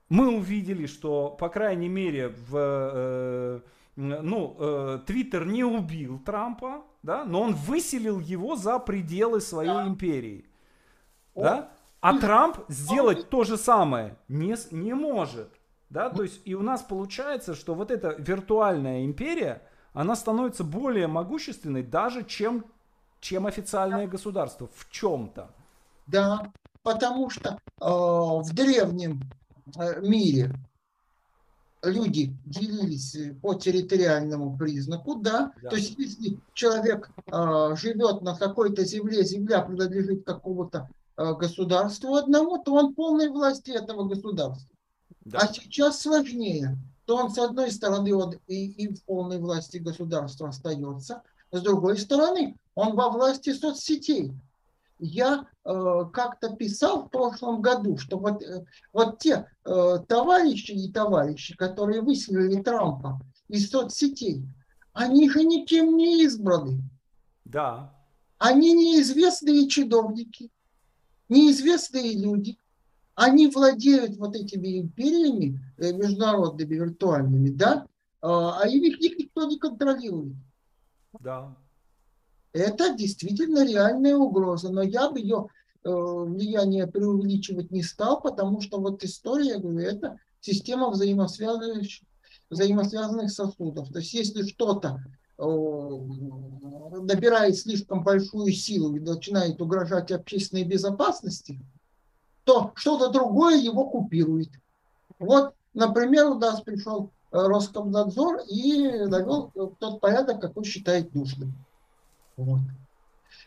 мы увидели, что по крайней мере в э, ну, э, Твиттер не убил Трампа, да, но он выселил его за пределы своей да. империи. О. Да? А Трамп сделать то же самое не, не может. Да? То есть и у нас получается, что вот эта виртуальная империя, она становится более могущественной даже, чем, чем официальное государство в чем-то.
Да, потому что э, в древнем э, мире люди делились э, по территориальному признаку, да, да. то есть если человек э, живет на какой-то земле, земля принадлежит какому-то э, государству одному, то он полной власти этого государства. Да. А сейчас сложнее, то он с одной стороны он и, и в полной власти государства остается, с другой стороны он во власти соцсетей я э, как-то писал в прошлом году, что вот, э, вот те э, товарищи и товарищи, которые выселили Трампа из соцсетей, они же никем не избраны.
Да.
Они неизвестные чиновники, неизвестные люди. Они владеют вот этими империями э, международными, виртуальными, да, а их, их никто не контролирует.
Да.
Это действительно реальная угроза, но я бы ее э, влияние преувеличивать не стал, потому что вот история, я говорю, это система взаимосвязанных, взаимосвязанных сосудов. То есть если что-то э, набирает слишком большую силу и начинает угрожать общественной безопасности, то что-то другое его купирует. Вот, например, у нас пришел Роскомнадзор и навел тот порядок, какой считает нужным. Вот.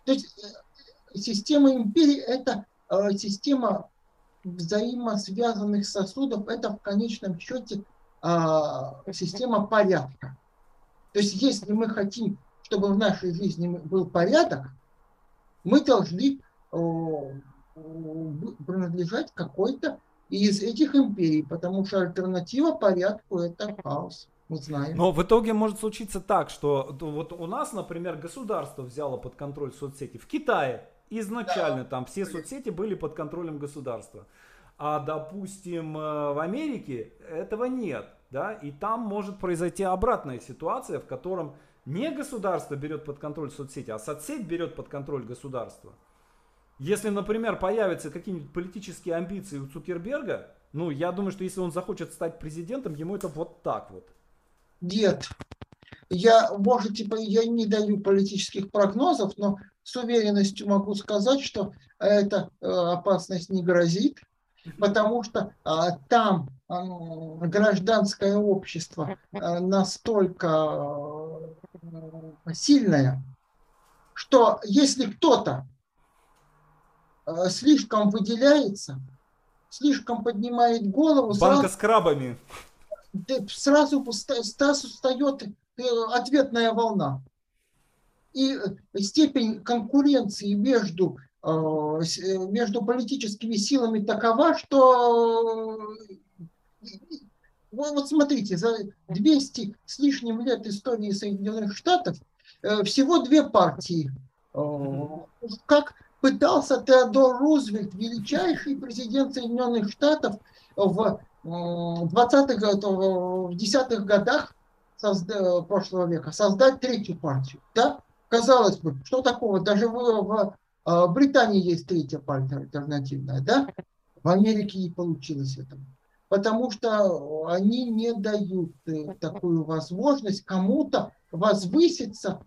То есть э, система империи – это э, система взаимосвязанных сосудов, это в конечном счете а, система порядка. То есть если мы хотим, чтобы в нашей жизни был порядок, мы должны принадлежать какой-то из этих империй, потому что альтернатива порядку – это хаос мы знаем.
Но в итоге может случиться так, что вот у нас, например, государство взяло под контроль соцсети. В Китае изначально да. там все соцсети были под контролем государства. А, допустим, э, в Америке этого нет. Да? И там может произойти обратная ситуация, в котором не государство берет под контроль соцсети, а соцсеть берет под контроль государства. Если, например, появятся какие-нибудь политические амбиции у Цукерберга, ну, я думаю, что если он захочет стать президентом, ему это вот так вот.
Нет. Я, может, типа, я не даю политических прогнозов, но с уверенностью могу сказать, что эта э, опасность не грозит, потому что а, там а, гражданское общество а, настолько а, сильное, что если кто-то э, слишком выделяется, слишком поднимает голову.
Банка сразу, с крабами.
Сразу встает э, ответная волна. И степень конкуренции между, между политическими силами такова, что вот смотрите, за 200 с лишним лет истории Соединенных Штатов всего две партии. Как пытался Теодор Рузвельт, величайший президент Соединенных Штатов, в 20-х, в 10-х годах прошлого века создать третью партию. Да? Казалось бы, что такого? Даже в, в Британии есть третья партия альтернативная, да? В Америке не получилось этого. Потому что они не дают э, такую возможность кому-то возвыситься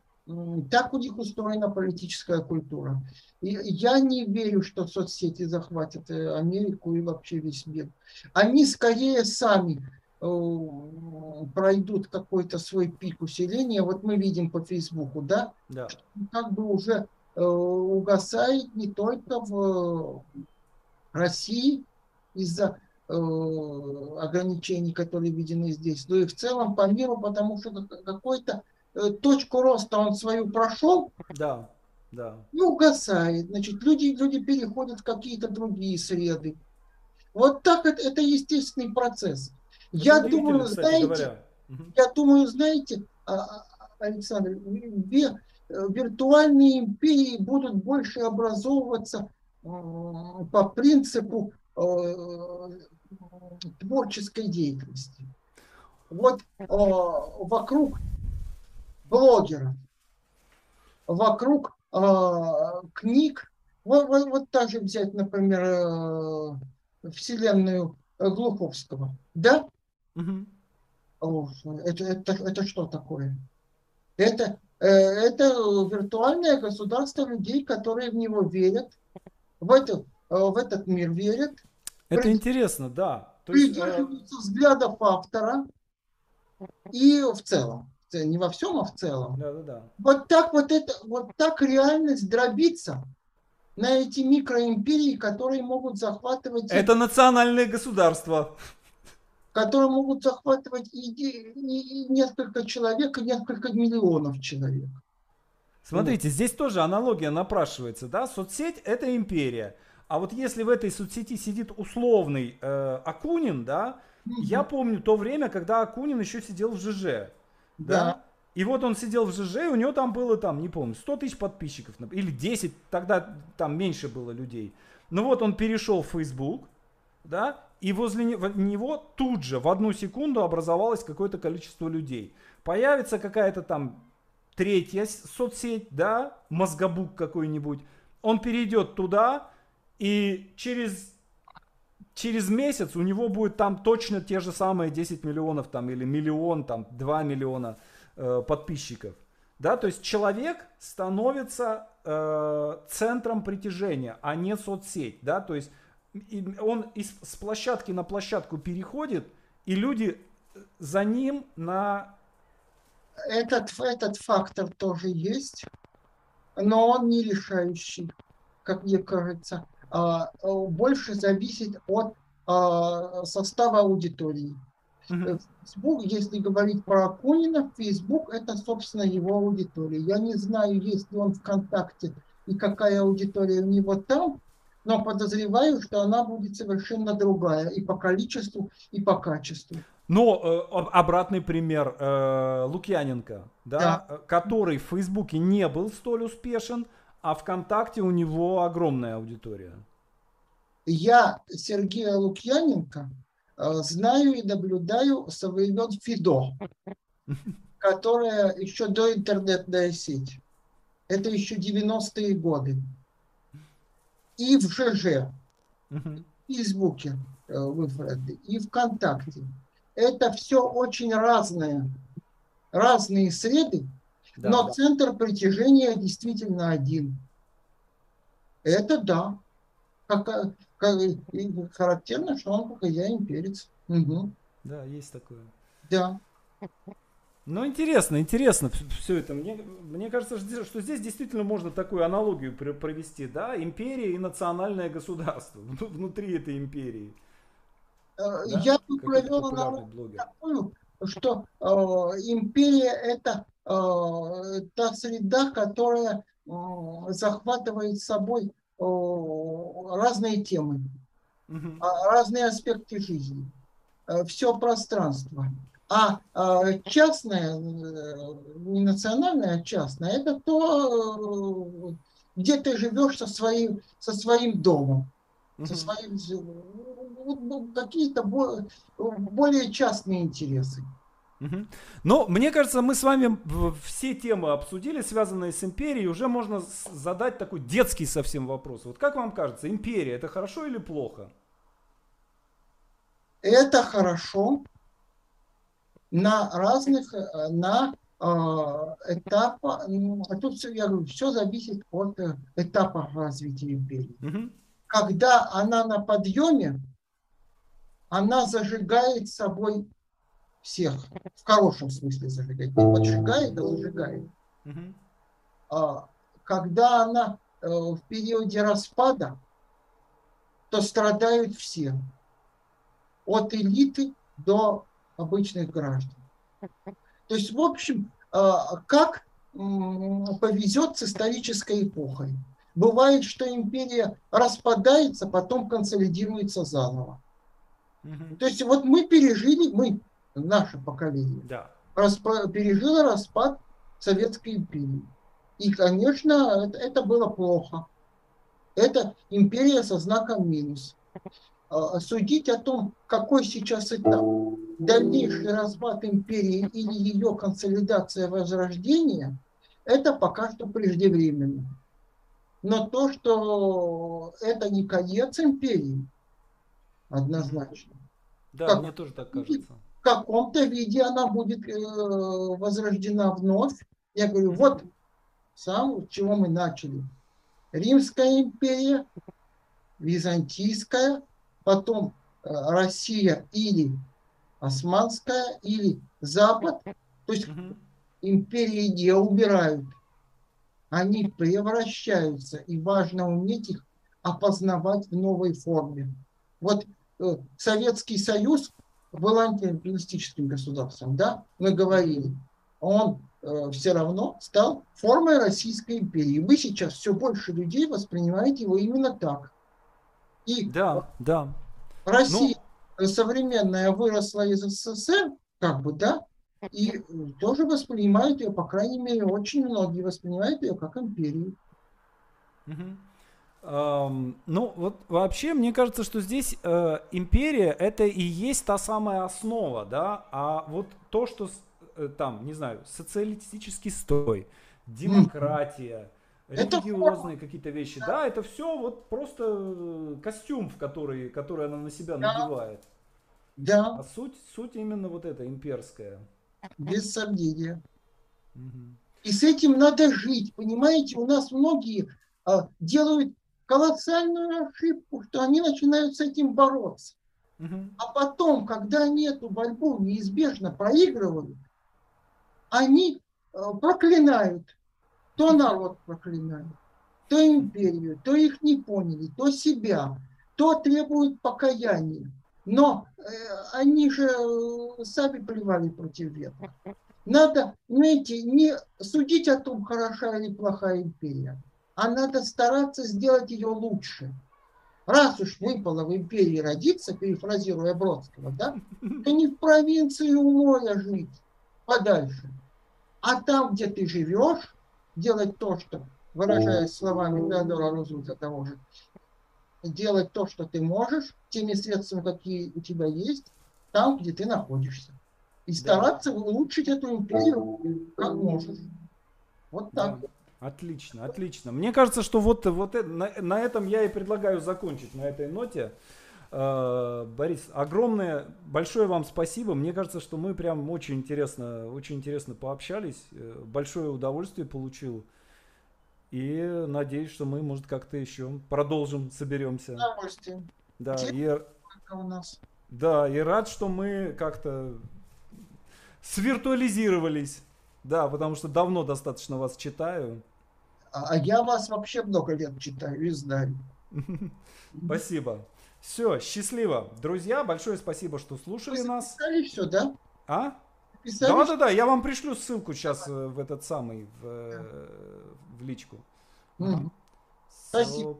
так у них устроена политическая культура. И я не верю, что соцсети захватят э, Америку и вообще весь мир. Они скорее сами э, пройдут какой-то свой пик усиления. Вот мы видим по Фейсбуку, да, да. Как бы уже э, угасает не только в России из-за ограничений, которые введены здесь, но и в целом по миру, потому что какой-то точку роста он свою прошел,
да, да.
и угасает. Значит, люди, люди переходят в какие-то другие среды. Вот так это, это естественный процесс. Это я думаю, знаете, я думаю, знаете, а, а, Александр, виртуальные империи будут больше образовываться по принципу э, творческой деятельности. Вот вокруг блогеров, вокруг э, книг. Вот, вот, вот так же взять, например, э, вселенную Глуховского. Да? Угу. Это, это, это что такое? Это, э, это виртуальное государство людей, которые в него верят, в, это, э, в этот мир верят.
Это прид... интересно, да.
То придерживаются есть, взглядов автора и в целом не во всем, а в целом. Да, да, да. Вот так вот это, вот так реальность дробится на эти микроимперии, которые могут захватывать...
Это национальные государства.
Которые могут захватывать и, и, и несколько человек, и несколько миллионов человек.
Смотрите, вот. здесь тоже аналогия напрашивается, да? Соцсеть это империя. А вот если в этой соцсети сидит условный э, Акунин, да, угу. я помню то время, когда Акунин еще сидел в ЖЖ. Да. И вот он сидел в ЖЖ, и у него там было, там, не помню, 100 тысяч подписчиков, или 10, тогда там меньше было людей. Ну вот он перешел в Facebook, да, и возле него тут же в одну секунду образовалось какое-то количество людей. Появится какая-то там третья соцсеть, да, мозгобук какой-нибудь. Он перейдет туда, и через, через месяц у него будет там точно те же самые 10 миллионов там, или миллион, там, 2 миллиона э, подписчиков. Да, то есть человек становится э, центром притяжения, а не соцсеть. Да, то есть он из, с площадки на площадку переходит, и люди за ним на...
Этот, этот фактор тоже есть, но он не решающий, как мне кажется. А, больше зависит от а, состава аудитории. Facebook, если говорить про Акунина, Facebook это, собственно, его аудитория. Я не знаю, есть ли он ВКонтакте и какая аудитория у него там, но подозреваю, что она будет совершенно другая и по количеству, и по качеству.
Но э, обратный пример э, Лукьяненко, да, да. Э, который в Фейсбуке не был столь успешен, а ВКонтакте у него огромная аудитория.
Я Сергея Лукьяненко Э, знаю и наблюдаю со времен ФИДО, которая еще до интернетная сеть. Это еще 90-е годы. И в ЖЖ, в Фейсбуке, и ВКонтакте. Это все очень разное. Разные среды, да, но да. центр притяжения действительно один. Это да. Как, как, характерно, что он хозяин перец. Угу.
Да, есть такое.
Да.
Ну, интересно, интересно все это. Мне, мне кажется, что здесь действительно можно такую аналогию провести, да, империя и национальное государство внутри этой империи.
Э, да? Я бы провел аналогию такую, что э, империя это та среда, которая э, захватывает собой э, разные темы, угу. разные аспекты жизни, э, все пространство. А э, частное, э, не национальное, а частное, это то, э, где ты живешь со своим, со своим домом, угу. со своим, ну, какие-то более частные интересы.
Угу. Но мне кажется, мы с вами все темы обсудили, связанные с империей. Уже можно задать такой детский совсем вопрос. Вот как вам кажется, империя это хорошо или плохо?
Это хорошо на разных, на э, этапах, а тут все, я говорю, все зависит от э, этапа развития империи. Угу. Когда она на подъеме, она зажигает собой всех, в хорошем смысле зажигает, не поджигает, а зажигает. А, когда она э, в периоде распада, то страдают все, от элиты до обычных граждан. То есть, в общем, а, как повезет с исторической эпохой. Бывает, что империя распадается, потом консолидируется заново. То есть вот мы пережили, мы, наше поколение, да. распа, пережило распад Советской империи. И, конечно, это, это было плохо. Это империя со знаком минус. А, судить о том, какой сейчас этап, дальнейший распад империи или ее консолидация возрождения, это пока что преждевременно. Но то, что это не конец империи, однозначно.
Да, как, мне тоже так кажется.
В каком-то виде она будет э, возрождена вновь. Я говорю, вот сам, с чего мы начали. Римская империя, Византийская, потом э, Россия или Османская, или Запад. То есть империи не убирают. Они превращаются, и важно уметь их опознавать в новой форме. Вот э, Советский Союз был антиимпериалистическим государством, да, мы говорили. Он э, все равно стал формой Российской империи. Вы сейчас все больше людей воспринимаете его именно так.
И да, да.
Россия ну, современная выросла из СССР, как бы, да, и тоже воспринимают ее, по крайней мере, очень многие воспринимают ее как империю.
Угу. Um, ну, вот вообще, мне кажется, что здесь э, империя это и есть та самая основа, да, а вот то, что э, там, не знаю, социалистический строй, демократия, религиозные какие-то вещи. Да, это все вот просто э, костюм, в который, который она на себя да. надевает.
Да.
А суть, суть именно вот эта имперская.
Без сомнения. Угу. И с этим надо жить, понимаете? У нас многие а, делают колоссальную ошибку, что они начинают с этим бороться. Угу. А потом, когда они эту борьбу неизбежно проигрывают, они а, проклинают то народ проклинает, то империю, то их не поняли, то себя, то требуют покаяния. Но э, они же э, сами плевали против ветра. Надо, знаете, не судить о том, хороша или плохая империя, а надо стараться сделать ее лучше. Раз уж выпало в империи родиться, перефразируя Бродского, да, то не в провинции у моря жить, подальше. А там, где ты живешь, делать то, что, выражаясь словами Теодора Рузвельта того же, делать то, что ты можешь, теми средствами, какие у тебя есть, там, где ты находишься. И стараться улучшить эту империю как можешь. Вот так. Да.
Отлично, отлично. Мне кажется, что вот, вот на, на этом я и предлагаю закончить, на этой ноте. Э, Борис, огромное, большое вам спасибо. Мне кажется, что мы прям очень интересно, очень интересно пообщались. Э, большое удовольствие получил. И надеюсь, что мы, может, как-то еще продолжим, соберемся.
Удовольствие.
Да, и, у нас. да, и рад, что мы как-то свиртуализировались. Да, потому что давно достаточно вас читаю.
А, а я вас вообще много лет читаю и знаю.
Спасибо. Все, счастливо. Друзья, большое спасибо, что слушали Вы нас.
Вы все, да?
А? Да, да, да, я вам пришлю ссылку сейчас э, в этот самый, в, э, в личку.
Спасибо.